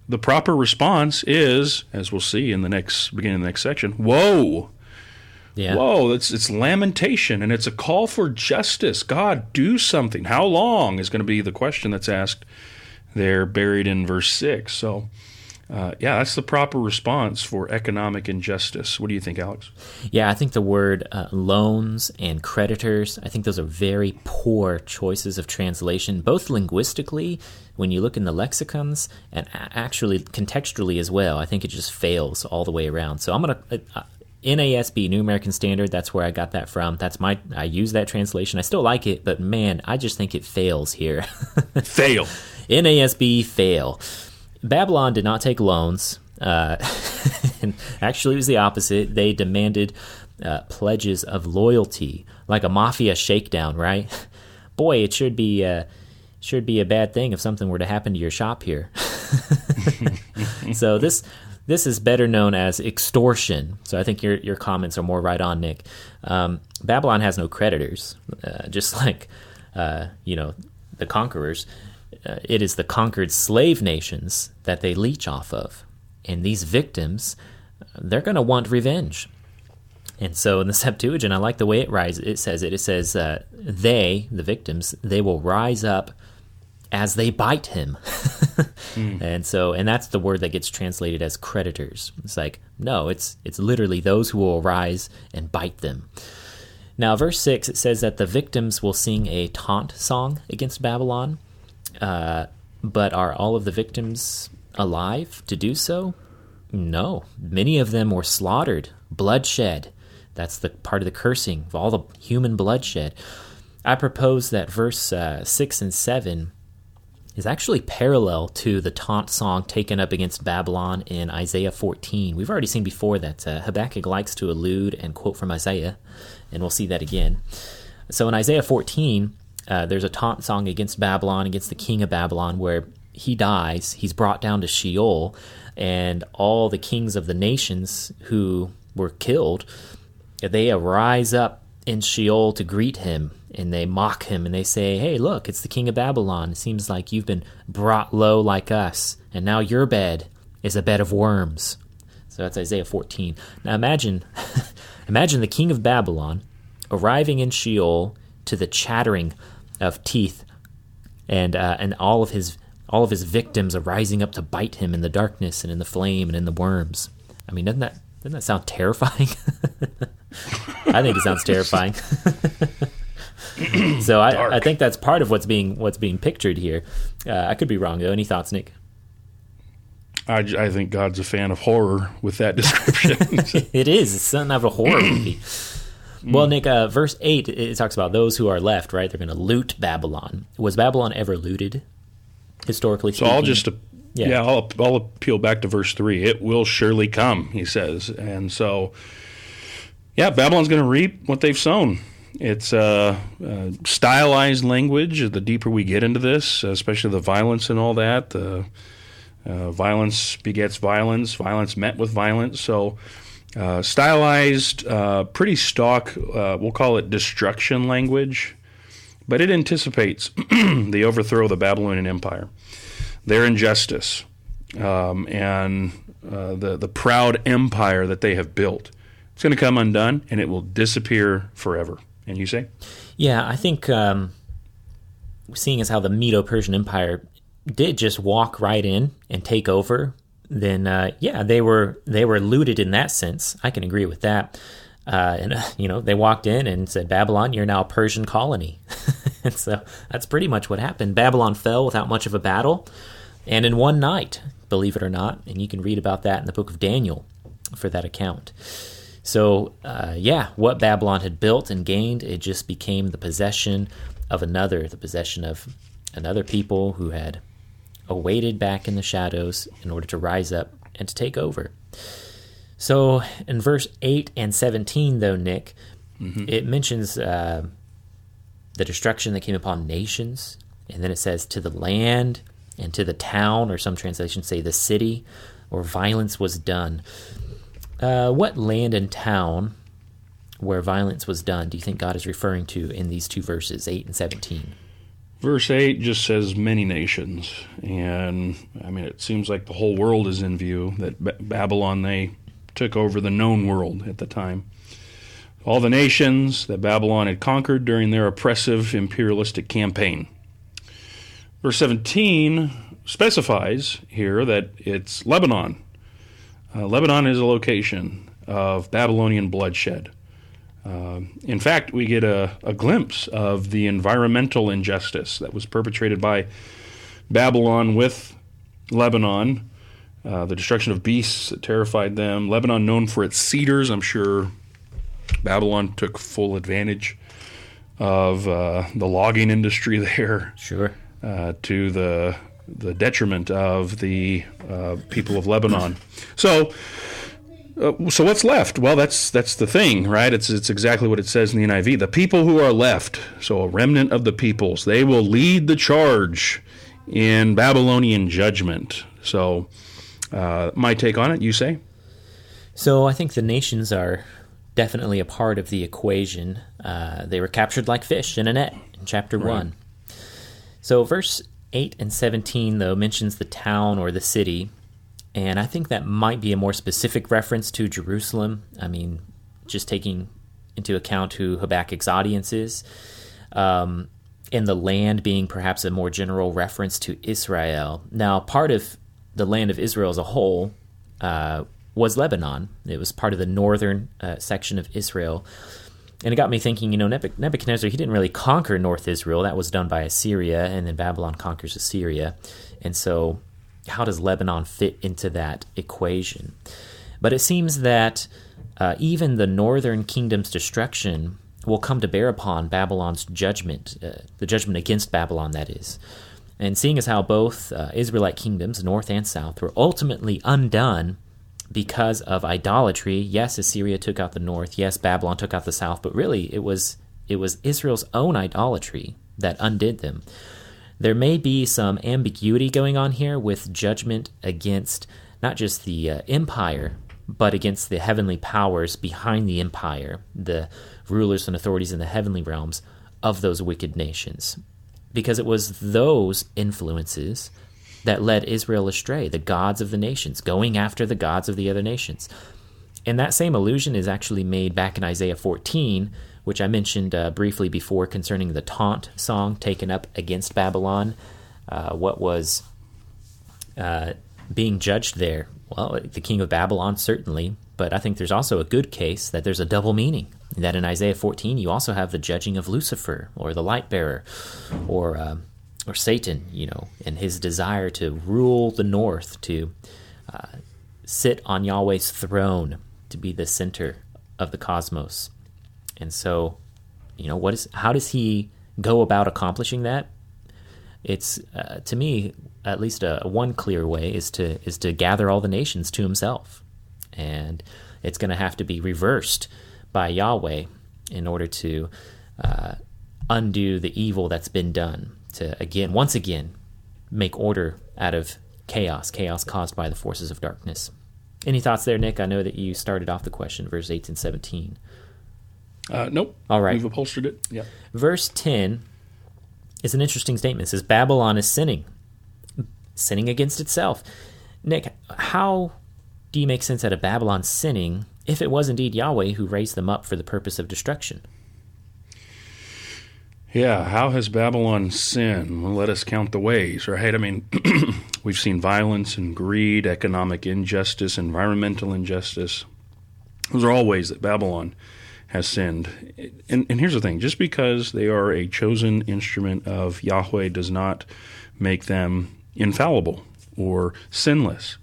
the proper response is, as we'll see in the next beginning of the next section, woe. Yeah. Whoa, it's it's lamentation and it's a call for justice. God, do something. How long is going to be the question that's asked there, buried in verse six. So, uh, yeah, that's the proper response for economic injustice. What do you think, Alex? Yeah, I think the word uh, loans and creditors, I think those are very poor choices of translation, both linguistically, when you look in the lexicons, and actually contextually as well. I think it just fails all the way around. So I'm going to. Uh, NASB, New American Standard, that's where I got that from. That's my I use that translation. I still like it, but man, I just think it fails here. Fail. NASB fail. Babylon did not take loans. Uh, and actually, it was the opposite. They demanded uh, pledges of loyalty, like a mafia shakedown. Right? Boy, it should be uh, should be a bad thing if something were to happen to your shop here. so this this is better known as extortion. So I think your your comments are more right on, Nick. Um, Babylon has no creditors, uh, just like uh, you know the conquerors. Uh, it is the conquered slave nations that they leech off of, and these victims, they're going to want revenge. And so in the Septuagint, I like the way it rises. It says it. It says uh, they, the victims, they will rise up as they bite him. And so, and that's the word that gets translated as creditors. It's like, no, it's it's literally those who will arise and bite them. Now, verse six, it says that the victims will sing a taunt song against Babylon. Uh, but are all of the victims alive to do so? No. Many of them were slaughtered, bloodshed. That's the part of the cursing of all the human bloodshed. I propose that verse uh, 6 and 7 is actually parallel to the taunt song taken up against Babylon in Isaiah 14. We've already seen before that uh, Habakkuk likes to allude and quote from Isaiah, and we'll see that again. So in Isaiah 14, uh, there's a taunt song against Babylon, against the king of Babylon, where he dies, he's brought down to Sheol, and all the kings of the nations who were killed, they arise up in Sheol to greet him, and they mock him, and they say, Hey, look, it's the king of Babylon. It seems like you've been brought low like us, and now your bed is a bed of worms. So that's Isaiah 14. Now imagine, imagine the king of Babylon arriving in Sheol to the chattering of teeth and uh, and all of his all of his victims are rising up to bite him in the darkness and in the flame and in the worms. I mean, doesn't that doesn't that sound terrifying? I think it sounds terrifying. so I, I, think that's part of what's being what's being pictured here. Uh, I could be wrong though. Any thoughts, Nick? I, I think God's a fan of horror with that description. it is. It's something of a horror movie. Well, Nick, uh, verse 8, it talks about those who are left, right? They're going to loot Babylon. Was Babylon ever looted, historically speaking? So I'll just, yeah, yeah I'll, I'll appeal back to verse 3. It will surely come, he says. And so, yeah, Babylon's going to reap what they've sown. It's uh, uh, stylized language. The deeper we get into this, especially the violence and all that, the uh, violence begets violence, violence met with violence. So, uh, stylized, uh, pretty stock, we'll call it destruction language, but it anticipates the overthrow of the Babylonian Empire, their injustice, um, and uh, the, the proud empire that they have built. It's going to come undone and it will disappear forever. And you say? Yeah, I think um, seeing as how the Medo Persian Empire did just walk right in and take over then uh, yeah, they were they were looted in that sense. I can agree with that. Uh, and uh, you know, they walked in and said, "Babylon, you're now a Persian colony." and so that's pretty much what happened. Babylon fell without much of a battle, and in one night, believe it or not. And you can read about that in the book of Daniel for that account. So, uh, yeah, what Babylon had built and gained, it just became the possession of another, the possession of another people who had awaited back in the shadows in order to rise up and to take over. So in verse 8 and 17, though, Nick, mm-hmm. it mentions uh, the destruction that came upon nations, and then it says to the land and to the town, or some translations say the city, or violence was done. Uh, what land and town where violence was done do you think God is referring to in these two verses, 8 and 17? Verse 8 just says many nations. And I mean, it seems like the whole world is in view, that B- Babylon, they took over the known world at the time. All the nations that Babylon had conquered during their oppressive imperialistic campaign. Verse 17 specifies here that it's Lebanon. Uh, Lebanon is a location of Babylonian bloodshed. Uh, in fact, we get a, a, glimpse of the environmental injustice that was perpetrated by Babylon with Lebanon, uh, the destruction of beasts that terrified them. Lebanon, known for its cedars, I'm sure Babylon took full advantage of uh, the logging industry there. Sure. Uh, to the the detriment of the uh, people of Lebanon. So uh, so what's left? Well, that's that's the thing, right? It's it's exactly what it says in the NIV. The people who are left, so a remnant of the peoples, they will lead the charge in Babylonian judgment. So, uh, my take on it, you say? So I think the nations are definitely a part of the equation. Uh, they were captured like fish in a net in chapter right. one. So verse eight and seventeen though mentions the town or the city and I think that might be a more specific reference to Jerusalem. I mean, just taking into account who Habakkuk's audience is. Um, and the land being perhaps a more general reference to Israel. Now, part of the land of Israel as a whole uh, was Lebanon. It was part of the northern uh, section of Israel. And it got me thinking, you know, Nebuchadnezzar, he didn't really conquer North Israel. That was done by Assyria, and then Babylon conquers Assyria. And so how does Lebanon fit into that equation? But it seems that uh, even the northern kingdom's destruction will come to bear upon Babylon's judgment, uh, the judgment against Babylon, that is. And seeing as how both uh, Israelite kingdoms, north and south, were ultimately undone because of idolatry. Yes, Assyria took out the north. Yes, Babylon took out the south. But really, it was it was Israel's own idolatry that undid them. There may be some ambiguity going on here with judgment against not just the uh, empire, but against the heavenly powers behind the empire, the rulers and authorities in the heavenly realms of those wicked nations. Because it was those influences that led Israel astray, the gods of the nations, going after the gods of the other nations. And that same allusion is actually made back in Isaiah 14 which I mentioned uh, briefly before concerning the taunt song taken up against Babylon. Uh, what was uh, being judged there? Well, the king of Babylon, certainly, but I think there's also a good case that there's a double meaning. That in Isaiah 14, you also have the judging of Lucifer or the light bearer or, uh, or Satan, you know, and his desire to rule the north, to uh, sit on Yahweh's throne, to be the center of the cosmos. And so, you know, what is how does he go about accomplishing that? It's uh, to me at least a, one clear way is to is to gather all the nations to himself, and it's going to have to be reversed by Yahweh in order to uh, undo the evil that's been done. To again, once again, make order out of chaos, chaos caused by the forces of darkness. Any thoughts there, Nick? I know that you started off the question, verse 8 and 17. Uh, nope. All right. We've upholstered it. Yeah. Verse 10 is an interesting statement. It says, Babylon is sinning, sinning against itself. Nick, how do you make sense out of Babylon sinning if it was indeed Yahweh who raised them up for the purpose of destruction? Yeah, how has Babylon sinned? Well, let us count the ways, right? I mean, we've seen violence and greed, economic injustice, environmental injustice. Those are all ways that Babylon has sinned. And, and, here's the thing just because they are a chosen instrument of Yahweh does not make them infallible or sinless.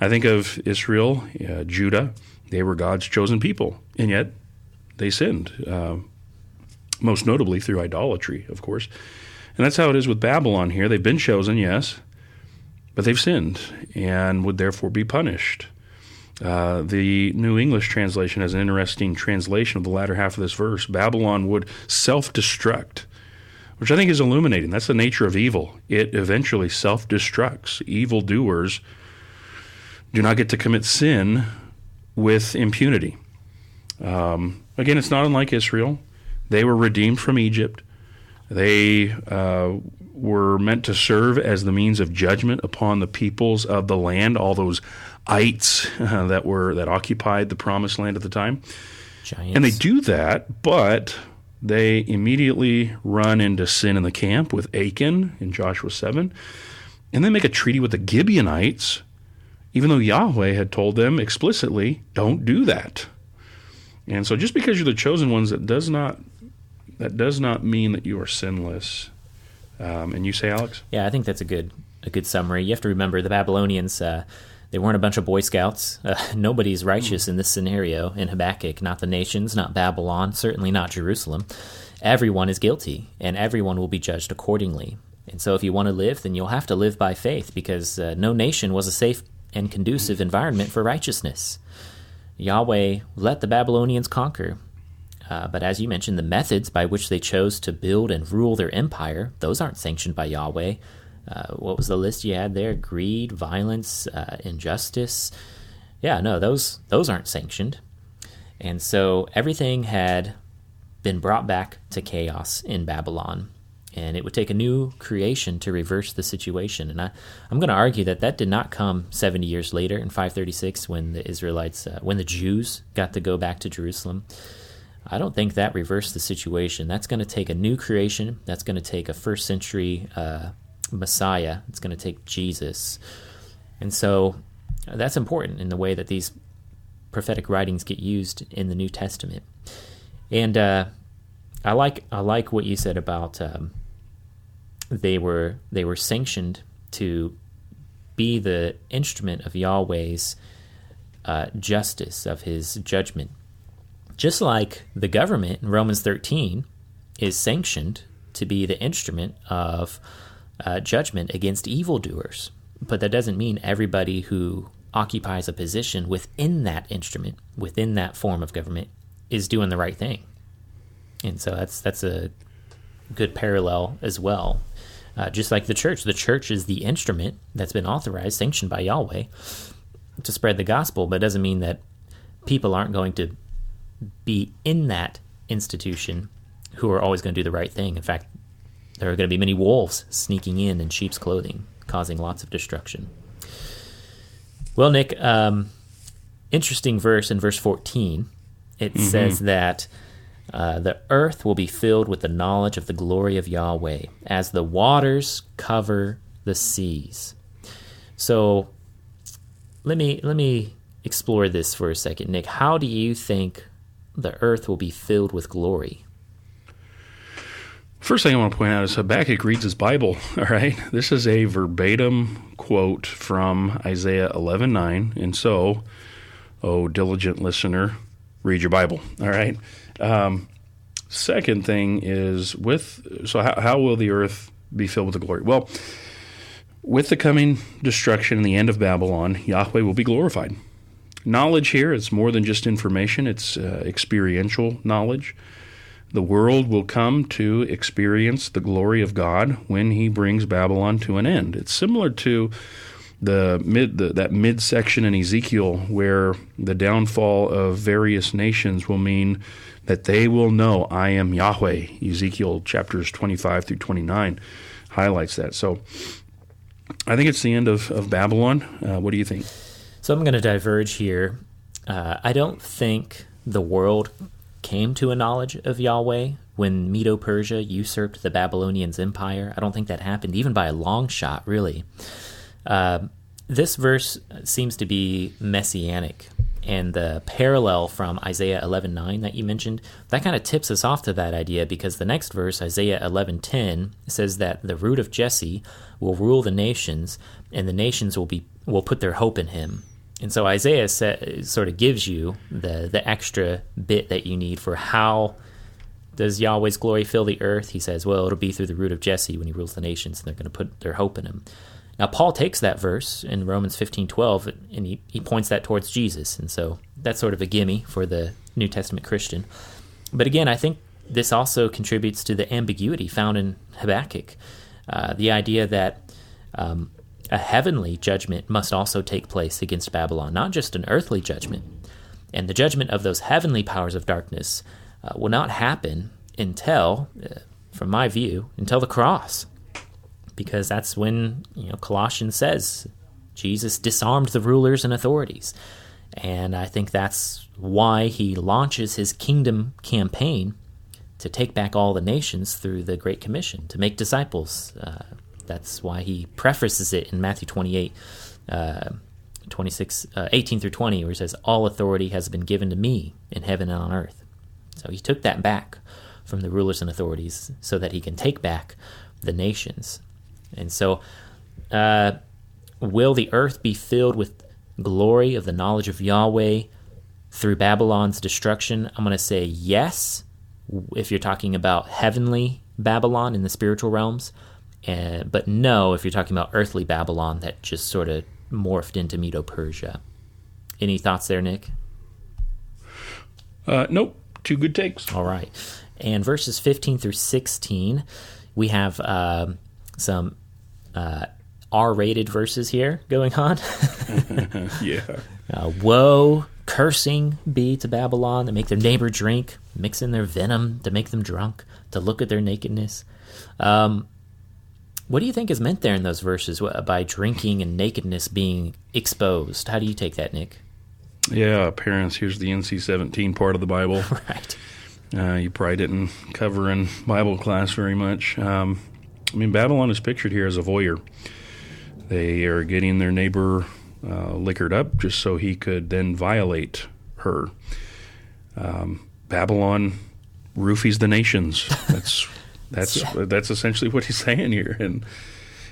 I think of Israel, uh, Judah, they were God's chosen people, and yet they sinned, uh, most notably through idolatry, of course. And that's how it is with Babylon here. They've been chosen, yes, but they've sinned and would therefore be punished. Uh, the New English translation has an interesting translation of the latter half of this verse. Babylon would self destruct, which I think is illuminating. That's the nature of evil. It eventually self destructs. Evil doers do not get to commit sin with impunity. Um, again, it's not unlike Israel. They were redeemed from Egypt. They uh, were meant to serve as the means of judgment upon the peoples of the land, all those ites uh, that were that occupied the promised land at the time. Giants. And they do that, but they immediately run into sin in the camp with Achan in Joshua 7. And they make a treaty with the Gibeonites, even though Yahweh had told them explicitly, don't do that. And so just because you're the chosen ones, that does not that does not mean that you are sinless. Um, and you say, Alex? Yeah, I think that's a good a good summary. You have to remember the Babylonians. Uh, they weren't a bunch of Boy Scouts. Uh, nobody's righteous in this scenario in Habakkuk. Not the nations, not Babylon, certainly not Jerusalem. Everyone is guilty, and everyone will be judged accordingly. And so, if you want to live, then you'll have to live by faith, because uh, no nation was a safe and conducive environment for righteousness. Yahweh let the Babylonians conquer. Uh, but as you mentioned, the methods by which they chose to build and rule their empire, those aren't sanctioned by Yahweh. Uh, what was the list you had there? Greed, violence, uh, injustice. Yeah, no, those those aren't sanctioned. And so everything had been brought back to chaos in Babylon. And it would take a new creation to reverse the situation. And I, I'm going to argue that that did not come 70 years later in 536 when the Israelites, uh, when the Jews got to go back to Jerusalem. I don't think that reversed the situation. That's going to take a new creation. That's going to take a first century uh, Messiah. It's going to take Jesus. And so that's important in the way that these prophetic writings get used in the New Testament. And uh, I like I like what you said about um, they were they were sanctioned to be the instrument of Yahweh's uh, justice of His judgment, just like the government in Romans thirteen is sanctioned to be the instrument of uh, judgment against evildoers. But that doesn't mean everybody who occupies a position within that instrument, within that form of government, is doing the right thing. And so that's that's a good parallel as well. Uh, just like the church, the church is the instrument that's been authorized, sanctioned by Yahweh to spread the gospel, but it doesn't mean that people aren't going to be in that institution who are always going to do the right thing. In fact, there are going to be many wolves sneaking in in sheep's clothing, causing lots of destruction. Well, Nick, um, interesting verse in verse 14. It mm-hmm. says that uh, the earth will be filled with the knowledge of the glory of Yahweh as the waters cover the seas. So let me let me explore this for a second, Nick. How do you think the earth will be filled with glory? First thing I want to point out is Habakkuk reads his Bible. All right, this is a verbatim quote from Isaiah 11:9, and so, oh diligent listener, read your Bible. All right. Um, second thing is with so how, how will the earth be filled with the glory? Well, with the coming destruction and the end of Babylon, Yahweh will be glorified. Knowledge here is more than just information; it's uh, experiential knowledge. The world will come to experience the glory of God when He brings Babylon to an end. It's similar to the mid the, that midsection in Ezekiel where the downfall of various nations will mean that they will know I am Yahweh. Ezekiel chapters 25 through 29 highlights that. So I think it's the end of, of Babylon. Uh, what do you think? So I'm going to diverge here. Uh, I don't think the world came to a knowledge of Yahweh when Medo Persia usurped the Babylonians' empire. I don't think that happened, even by a long shot, really. Uh, this verse seems to be messianic, and the parallel from Isaiah 11:9 that you mentioned that kind of tips us off to that idea because the next verse, Isaiah 11:10, says that the root of Jesse will rule the nations, and the nations will be will put their hope in him. And so Isaiah sort of gives you the the extra bit that you need for how does Yahweh's glory fill the earth? He says, well, it'll be through the root of Jesse when he rules the nations, and they're going to put their hope in him. Now, Paul takes that verse in Romans 15 12, and he, he points that towards Jesus. And so that's sort of a gimme for the New Testament Christian. But again, I think this also contributes to the ambiguity found in Habakkuk. Uh, the idea that um, a heavenly judgment must also take place against Babylon, not just an earthly judgment. And the judgment of those heavenly powers of darkness uh, will not happen until, uh, from my view, until the cross. Because that's when, you know, Colossians says Jesus disarmed the rulers and authorities. And I think that's why he launches his kingdom campaign to take back all the nations through the Great Commission, to make disciples, uh, that's why he prefaces it in Matthew 28, uh, 26, uh, 18 through 20, where he says, All authority has been given to me in heaven and on earth. So he took that back from the rulers and authorities so that he can take back the nations. And so, uh, will the earth be filled with glory of the knowledge of Yahweh through Babylon's destruction? I'm going to say yes, if you're talking about heavenly Babylon in the spiritual realms. Uh, but no, if you're talking about earthly Babylon, that just sort of morphed into Medo Persia. Any thoughts there, Nick? Uh, nope. Two good takes. All right. And verses 15 through 16, we have uh, some uh, R rated verses here going on. yeah. Uh, woe, cursing be to Babylon that make their neighbor drink, mix in their venom to make them drunk, to look at their nakedness. Um, what do you think is meant there in those verses by drinking and nakedness being exposed? How do you take that, Nick? Yeah, parents, here's the NC 17 part of the Bible. right. Uh, you probably didn't cover in Bible class very much. Um, I mean, Babylon is pictured here as a voyeur. They are getting their neighbor uh, liquored up just so he could then violate her. Um, Babylon roofies the nations. That's that's yeah. that's essentially what he's saying here, and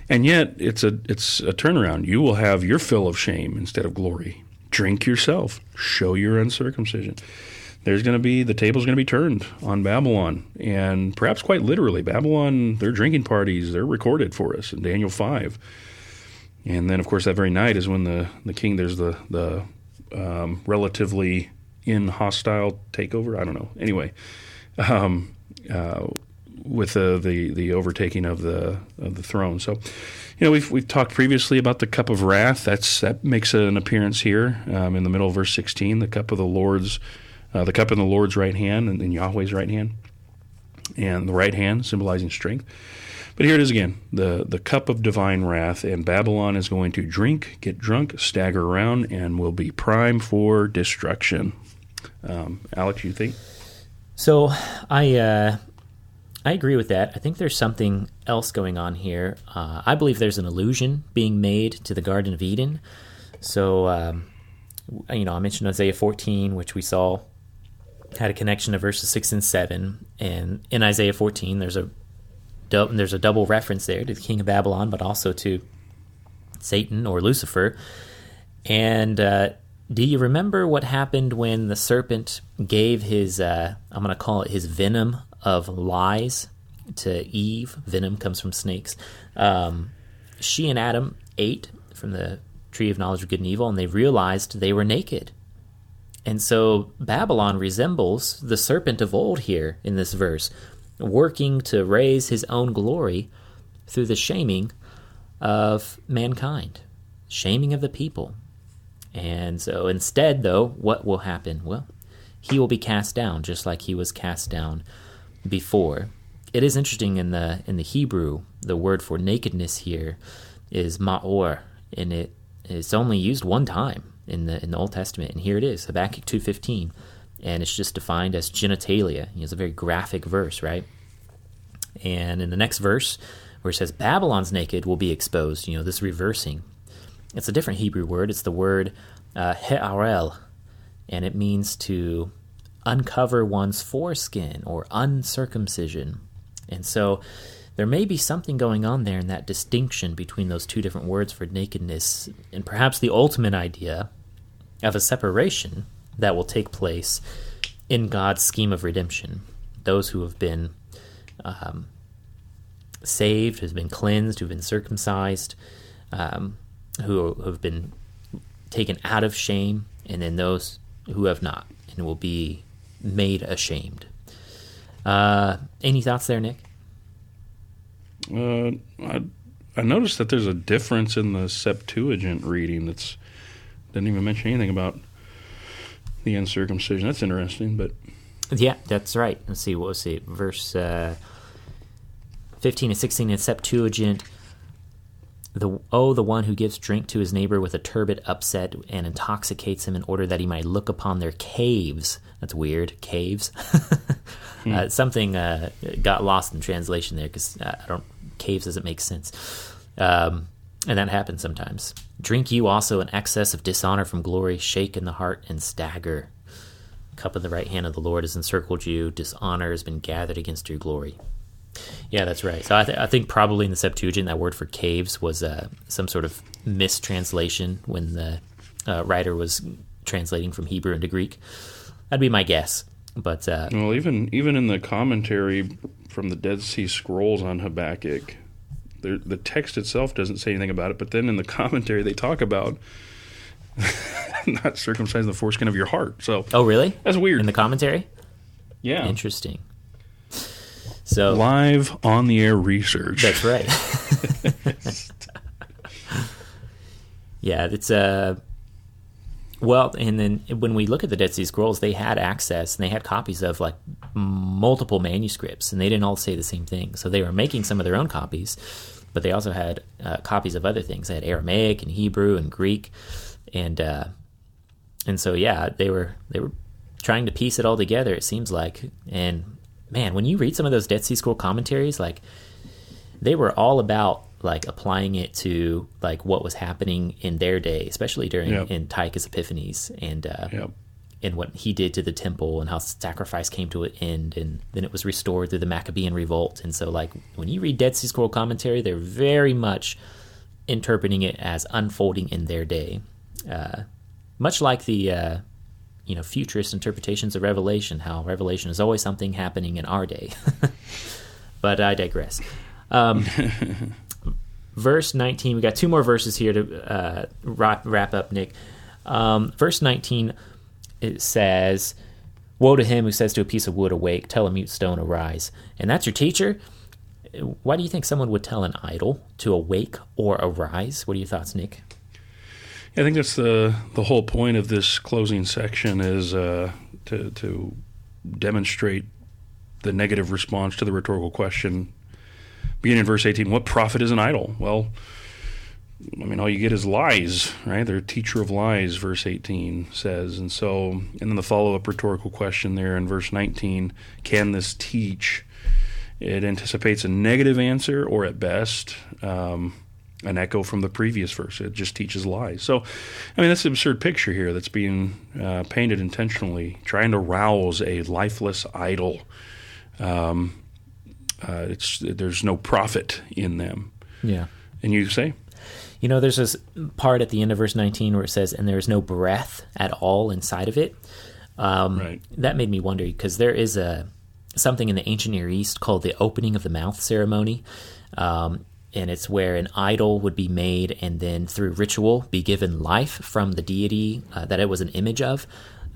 and yet it's a it's a turnaround. You will have your fill of shame instead of glory. Drink yourself. Show your uncircumcision. There's going to be the table's going to be turned on Babylon, and perhaps quite literally, Babylon. Their drinking parties they're recorded for us in Daniel five, and then of course that very night is when the the king there's the the um, relatively in hostile takeover. I don't know. Anyway, um, uh, with the, the the overtaking of the of the throne. So, you know, we've we've talked previously about the cup of wrath. That's that makes an appearance here um, in the middle of verse sixteen. The cup of the Lord's, uh, the cup in the Lord's right hand and in Yahweh's right hand, and the right hand symbolizing strength. But here it is again, the the cup of divine wrath, and Babylon is going to drink, get drunk, stagger around, and will be prime for destruction. Um, Alex, you think? So I. Uh I agree with that. I think there's something else going on here. Uh, I believe there's an allusion being made to the Garden of Eden. So, um, you know, I mentioned Isaiah 14, which we saw had a connection to verses 6 and 7. And in Isaiah 14, there's a there's a double reference there to the king of Babylon, but also to Satan or Lucifer. And uh, do you remember what happened when the serpent gave his, uh, I'm going to call it his venom of lies to Eve? Venom comes from snakes. Um, she and Adam ate from the tree of knowledge of good and evil, and they realized they were naked. And so Babylon resembles the serpent of old here in this verse, working to raise his own glory through the shaming of mankind, shaming of the people. And so instead, though, what will happen? Well, he will be cast down, just like he was cast down before. It is interesting in the in the Hebrew, the word for nakedness here is ma'or, and it is only used one time in the in the Old Testament, and here it is, Habakkuk two fifteen, and it's just defined as genitalia. It's a very graphic verse, right? And in the next verse, where it says Babylon's naked will be exposed, you know, this reversing. It's a different Hebrew word. It's the word uh, he'arel, and it means to uncover one's foreskin or uncircumcision. And so there may be something going on there in that distinction between those two different words for nakedness, and perhaps the ultimate idea of a separation that will take place in God's scheme of redemption. Those who have been um, saved, who've been cleansed, who've been circumcised, um, who have been taken out of shame, and then those who have not, and will be made ashamed. Uh, any thoughts there, Nick? Uh, I, I noticed that there's a difference in the Septuagint reading. That's didn't even mention anything about the uncircumcision. That's interesting, but yeah, that's right. Let's see. What was see? Verse uh, fifteen and sixteen in Septuagint. The oh, the one who gives drink to his neighbor with a turbid upset and intoxicates him in order that he might look upon their caves. That's weird. Caves. hmm. uh, something uh, got lost in translation there because uh, I don't. Caves doesn't make sense. Um, and that happens sometimes. Drink you also an excess of dishonor from glory, shake in the heart and stagger. Cup in the right hand of the Lord has encircled you. Dishonor has been gathered against your glory. Yeah, that's right. So I, th- I think probably in the Septuagint, that word for caves was uh, some sort of mistranslation when the uh, writer was translating from Hebrew into Greek. That'd be my guess. But uh, well, even even in the commentary from the Dead Sea Scrolls on Habakkuk, the text itself doesn't say anything about it, but then in the commentary they talk about not circumcising the foreskin of your heart. So, oh, really? That's weird. In the commentary? Yeah. Interesting. So live on the air research. That's right. yeah, it's a. Uh, well, and then when we look at the Dead Sea Scrolls, they had access and they had copies of like multiple manuscripts, and they didn't all say the same thing. So they were making some of their own copies, but they also had uh, copies of other things. They had Aramaic and Hebrew and Greek, and uh, and so yeah, they were they were trying to piece it all together. It seems like, and man, when you read some of those Dead Sea Scroll commentaries, like they were all about like applying it to like what was happening in their day, especially during yep. in Antiochus Epiphanes and uh, yep. and what he did to the temple and how sacrifice came to an end and then it was restored through the Maccabean revolt. And so like when you read Dead Sea Scroll commentary, they're very much interpreting it as unfolding in their day, uh, much like the uh, you know futurist interpretations of Revelation. How Revelation is always something happening in our day. but I digress. Um, verse 19, we got two more verses here to uh, wrap, wrap, up, Nick. Um, verse 19, it says, Woe to him who says to a piece of wood, Awake, tell a mute stone, Arise. And that's your teacher? Why do you think someone would tell an idol to awake or arise? What are your thoughts, Nick? I think that's the the whole point of this closing section is uh, to to demonstrate the negative response to the rhetorical question beginning in verse 18, what profit is an idol? Well, I mean, all you get is lies, right? They're a teacher of lies, verse 18 says. And so, and then the follow up rhetorical question there in verse 19 can this teach? it anticipates a negative answer, or at best, um, an echo from the previous verse. It just teaches lies. So, I mean, that's an absurd picture here that's being uh, painted intentionally, trying to rouse a lifeless idol. Um, uh, it's there's no profit in them. Yeah. And you say, You know, there's this part at the end of verse 19 where it says, and there is no breath at all inside of it. Um, Right. That made me wonder because there is a something in the ancient Near East called the opening of the mouth ceremony. Um, and it's where an idol would be made and then through ritual be given life from the deity uh, that it was an image of.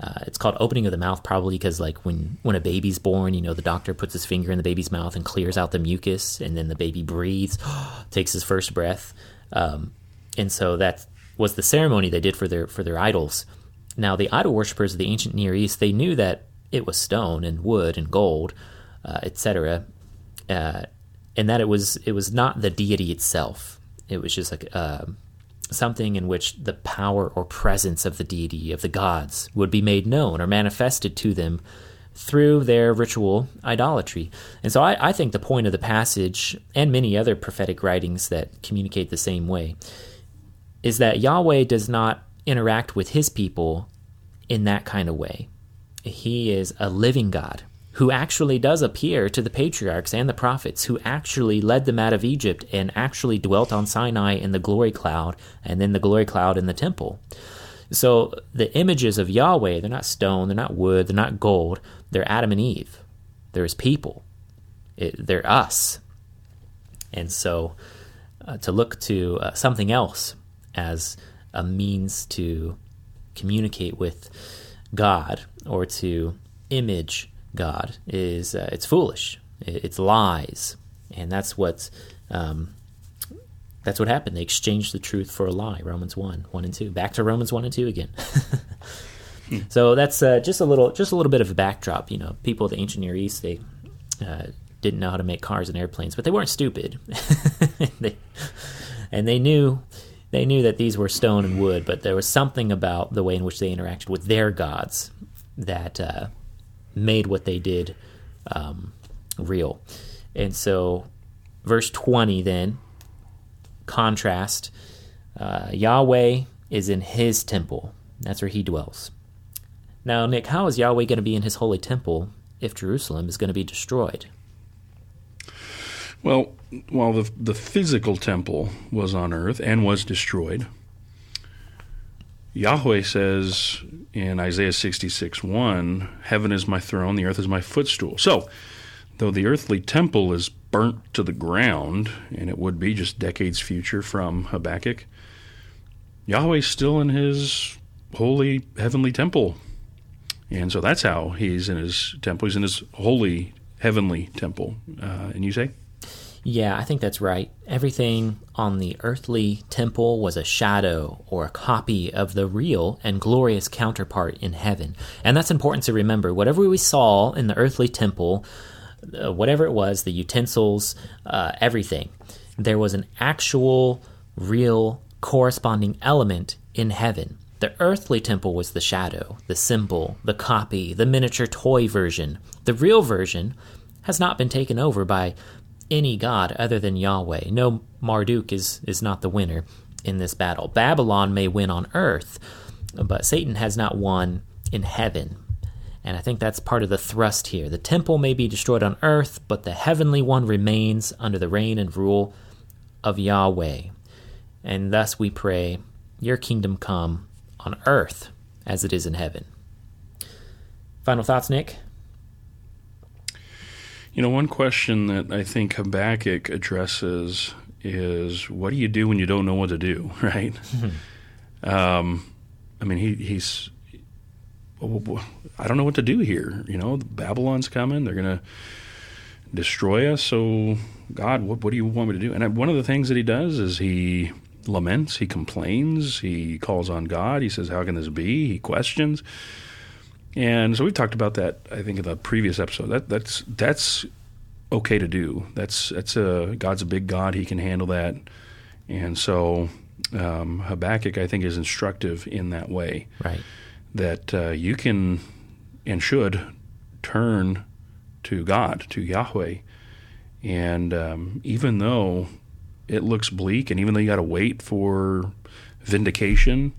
Uh, it's called opening of the mouth probably because like when when a baby's born you know the doctor puts his finger in the baby's mouth and clears out the mucus and then the baby breathes takes his first breath um, and so that was the ceremony they did for their for their idols now the idol worshippers of the ancient near east they knew that it was stone and wood and gold uh, etc uh, and that it was it was not the deity itself it was just like uh, something in which the power or presence of the deity of the gods would be made known or manifested to them through their ritual idolatry. And so I, I think the point of the passage and many other prophetic writings that communicate the same way is that Yahweh does not interact with his people in that kind of way. He is a living God who actually does appear to the patriarchs and the prophets, who actually led them out of Egypt and actually dwelt on Sinai in the glory cloud and then the glory cloud in the temple. So the images of Yahweh, they're not stone, they're not wood, they're not gold, they're Adam and Eve. They're his people, it, they're us. And so uh, to look to uh, something else as a means to communicate with God or to image God is uh, it's foolish. It's lies, and that's what um, that's what happened. They exchanged the truth for a lie. Romans one, one and two. Back to Romans one and two again. So that's uh, just a little just a little bit of a backdrop. You know, people of the ancient Near East they uh, didn't know how to make cars and airplanes, but they weren't stupid. they, and they knew they knew that these were stone and wood, but there was something about the way in which they interacted with their gods that uh, made what they did um, real. And so, verse 20 then, contrast uh, Yahweh is in his temple, that's where he dwells. Now, Nick, how is Yahweh going to be in his holy temple if Jerusalem is going to be destroyed? Well, while the the physical temple was on earth and was destroyed, Yahweh says in Isaiah 66 1, Heaven is my throne, the earth is my footstool. So, though the earthly temple is burnt to the ground, and it would be just decades future from Habakkuk, Yahweh's still in his holy heavenly temple. And so that's how he's in his temple. He's in his holy heavenly temple. Uh, and you say? Yeah, I think that's right. Everything on the earthly temple was a shadow or a copy of the real and glorious counterpart in heaven. And that's important to remember. Whatever we saw in the earthly temple, uh, whatever it was, the utensils, uh, everything, there was an actual, real, corresponding element in heaven. The earthly temple was the shadow, the symbol, the copy, the miniature toy version. The real version has not been taken over by any god other than Yahweh. No, Marduk is, is not the winner in this battle. Babylon may win on earth, but Satan has not won in heaven. And I think that's part of the thrust here. The temple may be destroyed on earth, but the heavenly one remains under the reign and rule of Yahweh. And thus we pray, Your kingdom come on earth as it is in heaven. Final thoughts, Nick? You know, one question that I think Habakkuk addresses is what do you do when you don't know what to do, right? um, I mean, he, he's, I don't know what to do here. You know, Babylon's coming, they're going to destroy us. So, God, what, what do you want me to do? And one of the things that he does is he laments, he complains, he calls on God, he says, How can this be? He questions. And so we've talked about that, I think, in the previous episode. That that's that's okay to do. That's that's a God's a big God; He can handle that. And so um, Habakkuk, I think, is instructive in that way. Right. That uh, you can and should turn to God, to Yahweh, And um, even though it looks bleak, and even though you got to wait for vindication,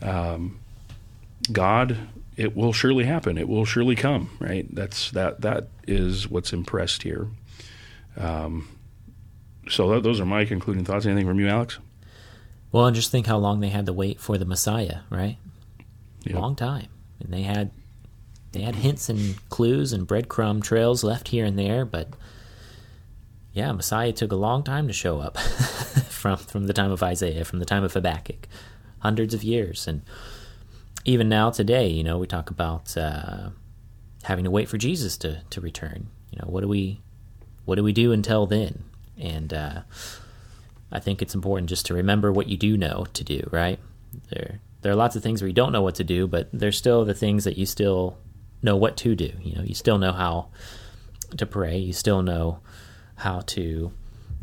um, God, it will surely happen. It will surely come. Right? That's that. That is what's impressed here. Um, so that, those are my concluding thoughts. Anything from you, Alex? Well, and just think how long they had to wait for the Messiah, right? Yep. Long time, and they had they had hints and clues and breadcrumb trails left here and there, but yeah, Messiah took a long time to show up from from the time of Isaiah, from the time of Habakkuk, hundreds of years, and even now today, you know, we talk about uh, having to wait for Jesus to to return. You know, what do we what do we do until then? And uh, I think it's important just to remember what you do know to do. Right there, there are lots of things where you don't know what to do, but there's still the things that you still know what to do. You know, you still know how to pray. You still know how to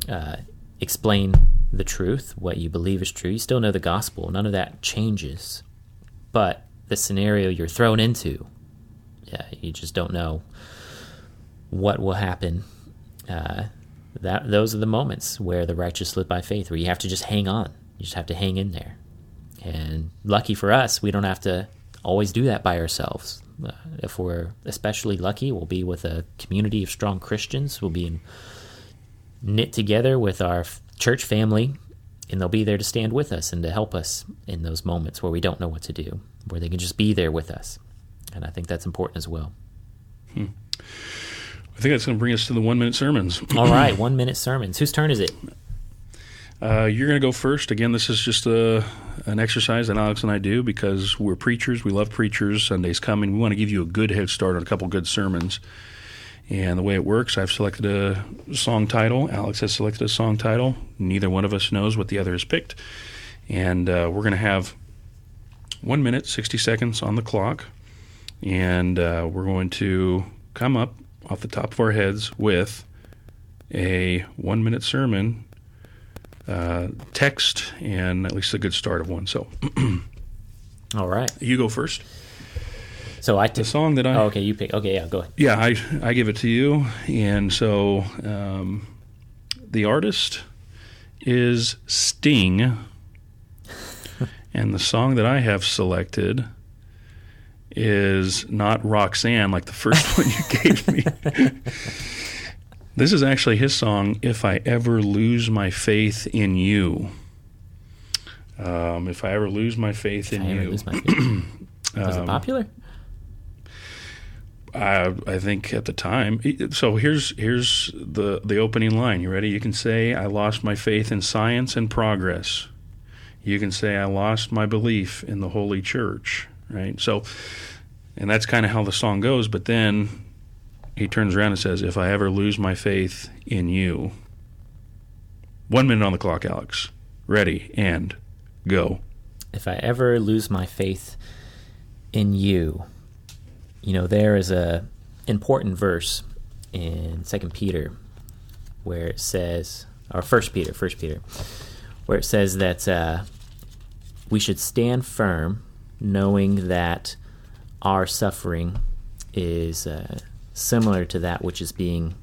uh, explain the truth, what you believe is true. You still know the gospel. None of that changes. But the scenario you're thrown into, yeah, you just don't know what will happen. Uh, that those are the moments where the righteous live by faith, where you have to just hang on. You just have to hang in there. And lucky for us, we don't have to always do that by ourselves. Uh, if we're especially lucky, we'll be with a community of strong Christians. We'll be knit together with our church family, and they'll be there to stand with us and to help us in those moments where we don't know what to do, where they can just be there with us. And I think that's important as well. Hmm. I think that's going to bring us to the one minute sermons. All right, one minute sermons. Whose turn is it? Uh, you're going to go first. Again, this is just a, an exercise that Alex and I do because we're preachers. We love preachers. Sunday's coming. We want to give you a good head start on a couple good sermons. And the way it works, I've selected a song title. Alex has selected a song title. Neither one of us knows what the other has picked. And uh, we're going to have one minute, 60 seconds on the clock. And uh, we're going to come up off the top of our heads with a one minute sermon uh, text and at least a good start of one. So, all right. You go first. So I the song that I oh, okay you pick okay yeah go ahead yeah I I give it to you and so um, the artist is Sting and the song that I have selected is not Roxanne like the first one you gave me. this is actually his song "If I Ever Lose My Faith in You." Um, if I ever lose my faith in you, was it popular? I, I think at the time. So here's here's the the opening line. You ready? You can say, "I lost my faith in science and progress." You can say, "I lost my belief in the Holy Church." Right. So, and that's kind of how the song goes. But then he turns around and says, "If I ever lose my faith in you." One minute on the clock, Alex. Ready and go. If I ever lose my faith in you you know, there is a important verse in Second Peter where it says, or First Peter, First Peter, where it says that uh, we should stand firm, knowing that our suffering is uh, similar to that which is being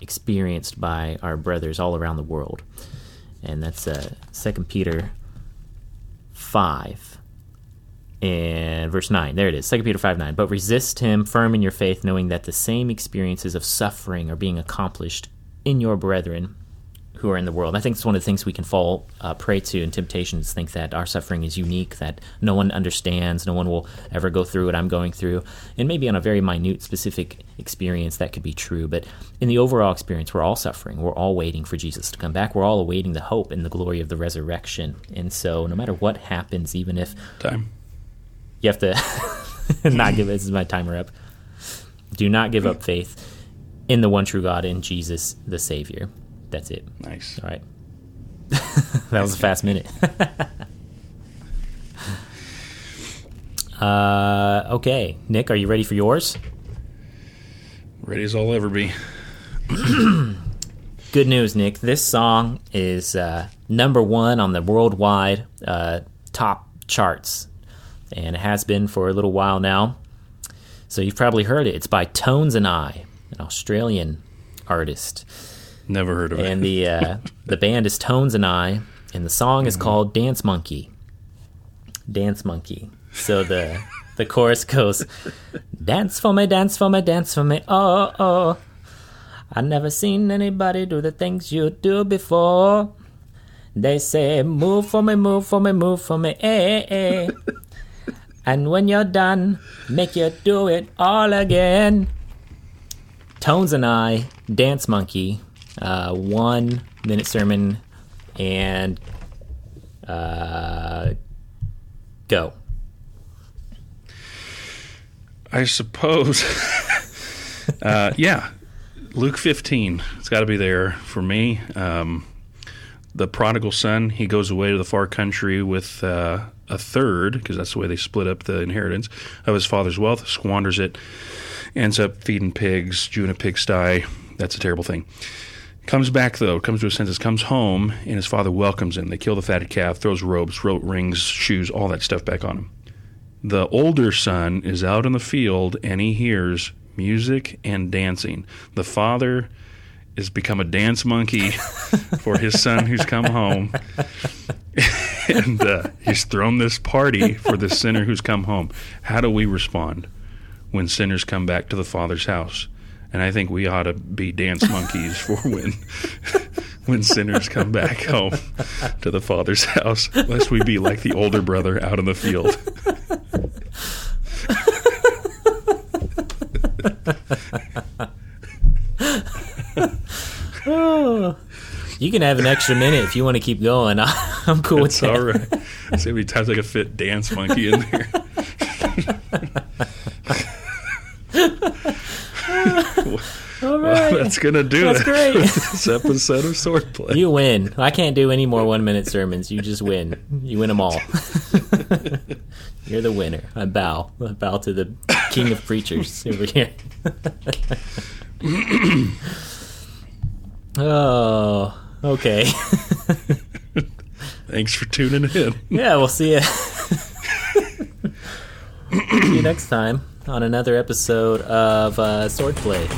experienced by our brothers all around the world, and that's uh, Second Peter five and verse 9 there it is 2 peter 5 9 but resist him firm in your faith knowing that the same experiences of suffering are being accomplished in your brethren who are in the world. I think it's one of the things we can fall uh, prey to in temptations think that our suffering is unique that no one understands no one will ever go through what i'm going through. And maybe on a very minute specific experience that could be true. But in the overall experience we're all suffering. We're all waiting for jesus to come back. We're all awaiting the hope and the glory of the resurrection. And so no matter what happens even if time you have to not give this is my timer up. Do not give up faith in the one true God in Jesus the Savior. That's it. Nice. All right. that was a fast minute. uh, okay, Nick, are you ready for yours? Ready as I'll ever be. Good news, Nick. This song is uh, number one on the worldwide uh, top charts and it has been for a little while now. So you've probably heard it. It's by Tones and I, an Australian artist. Never heard of it. And the uh, the band is Tones and I, and the song is called Dance Monkey. Dance Monkey. So the the chorus goes, "Dance for me, dance for me, dance for me, oh oh." I never seen anybody do the things you do before. They say, "Move for me, move for me, move for me, eh eh." and when you're done, make you do it all again. Tones and I, Dance Monkey, uh, one minute sermon, and uh, go. I suppose. uh, yeah, Luke 15. It's got to be there for me. Um, the prodigal son, he goes away to the far country with uh, a third, because that's the way they split up the inheritance of his father's wealth, squanders it, ends up feeding pigs, chewing a pigsty. That's a terrible thing. Comes back though, comes to his senses, comes home, and his father welcomes him. They kill the fatted calf, throws robes, rope rings, shoes, all that stuff back on him. The older son is out in the field and he hears music and dancing. The father has become a dance monkey for his son who's come home. and uh, he's thrown this party for the sinner who's come home. How do we respond when sinners come back to the Father's house? And I think we ought to be dance monkeys for when when sinners come back home to the Father's house, lest we be like the older brother out in the field. You can have an extra minute if you want to keep going. I'm cool with that. all right. See how many times I could fit dance monkey in there. All Well, that's gonna do it. That's it. great. this episode of Swordplay. You win. I can't do any more one minute sermons. You just win. You win them all. You're the winner. I bow. I bow to the king of preachers over here. oh, Okay. Thanks for tuning in. Yeah, we'll see you. see you next time on another episode of uh, Swordplay.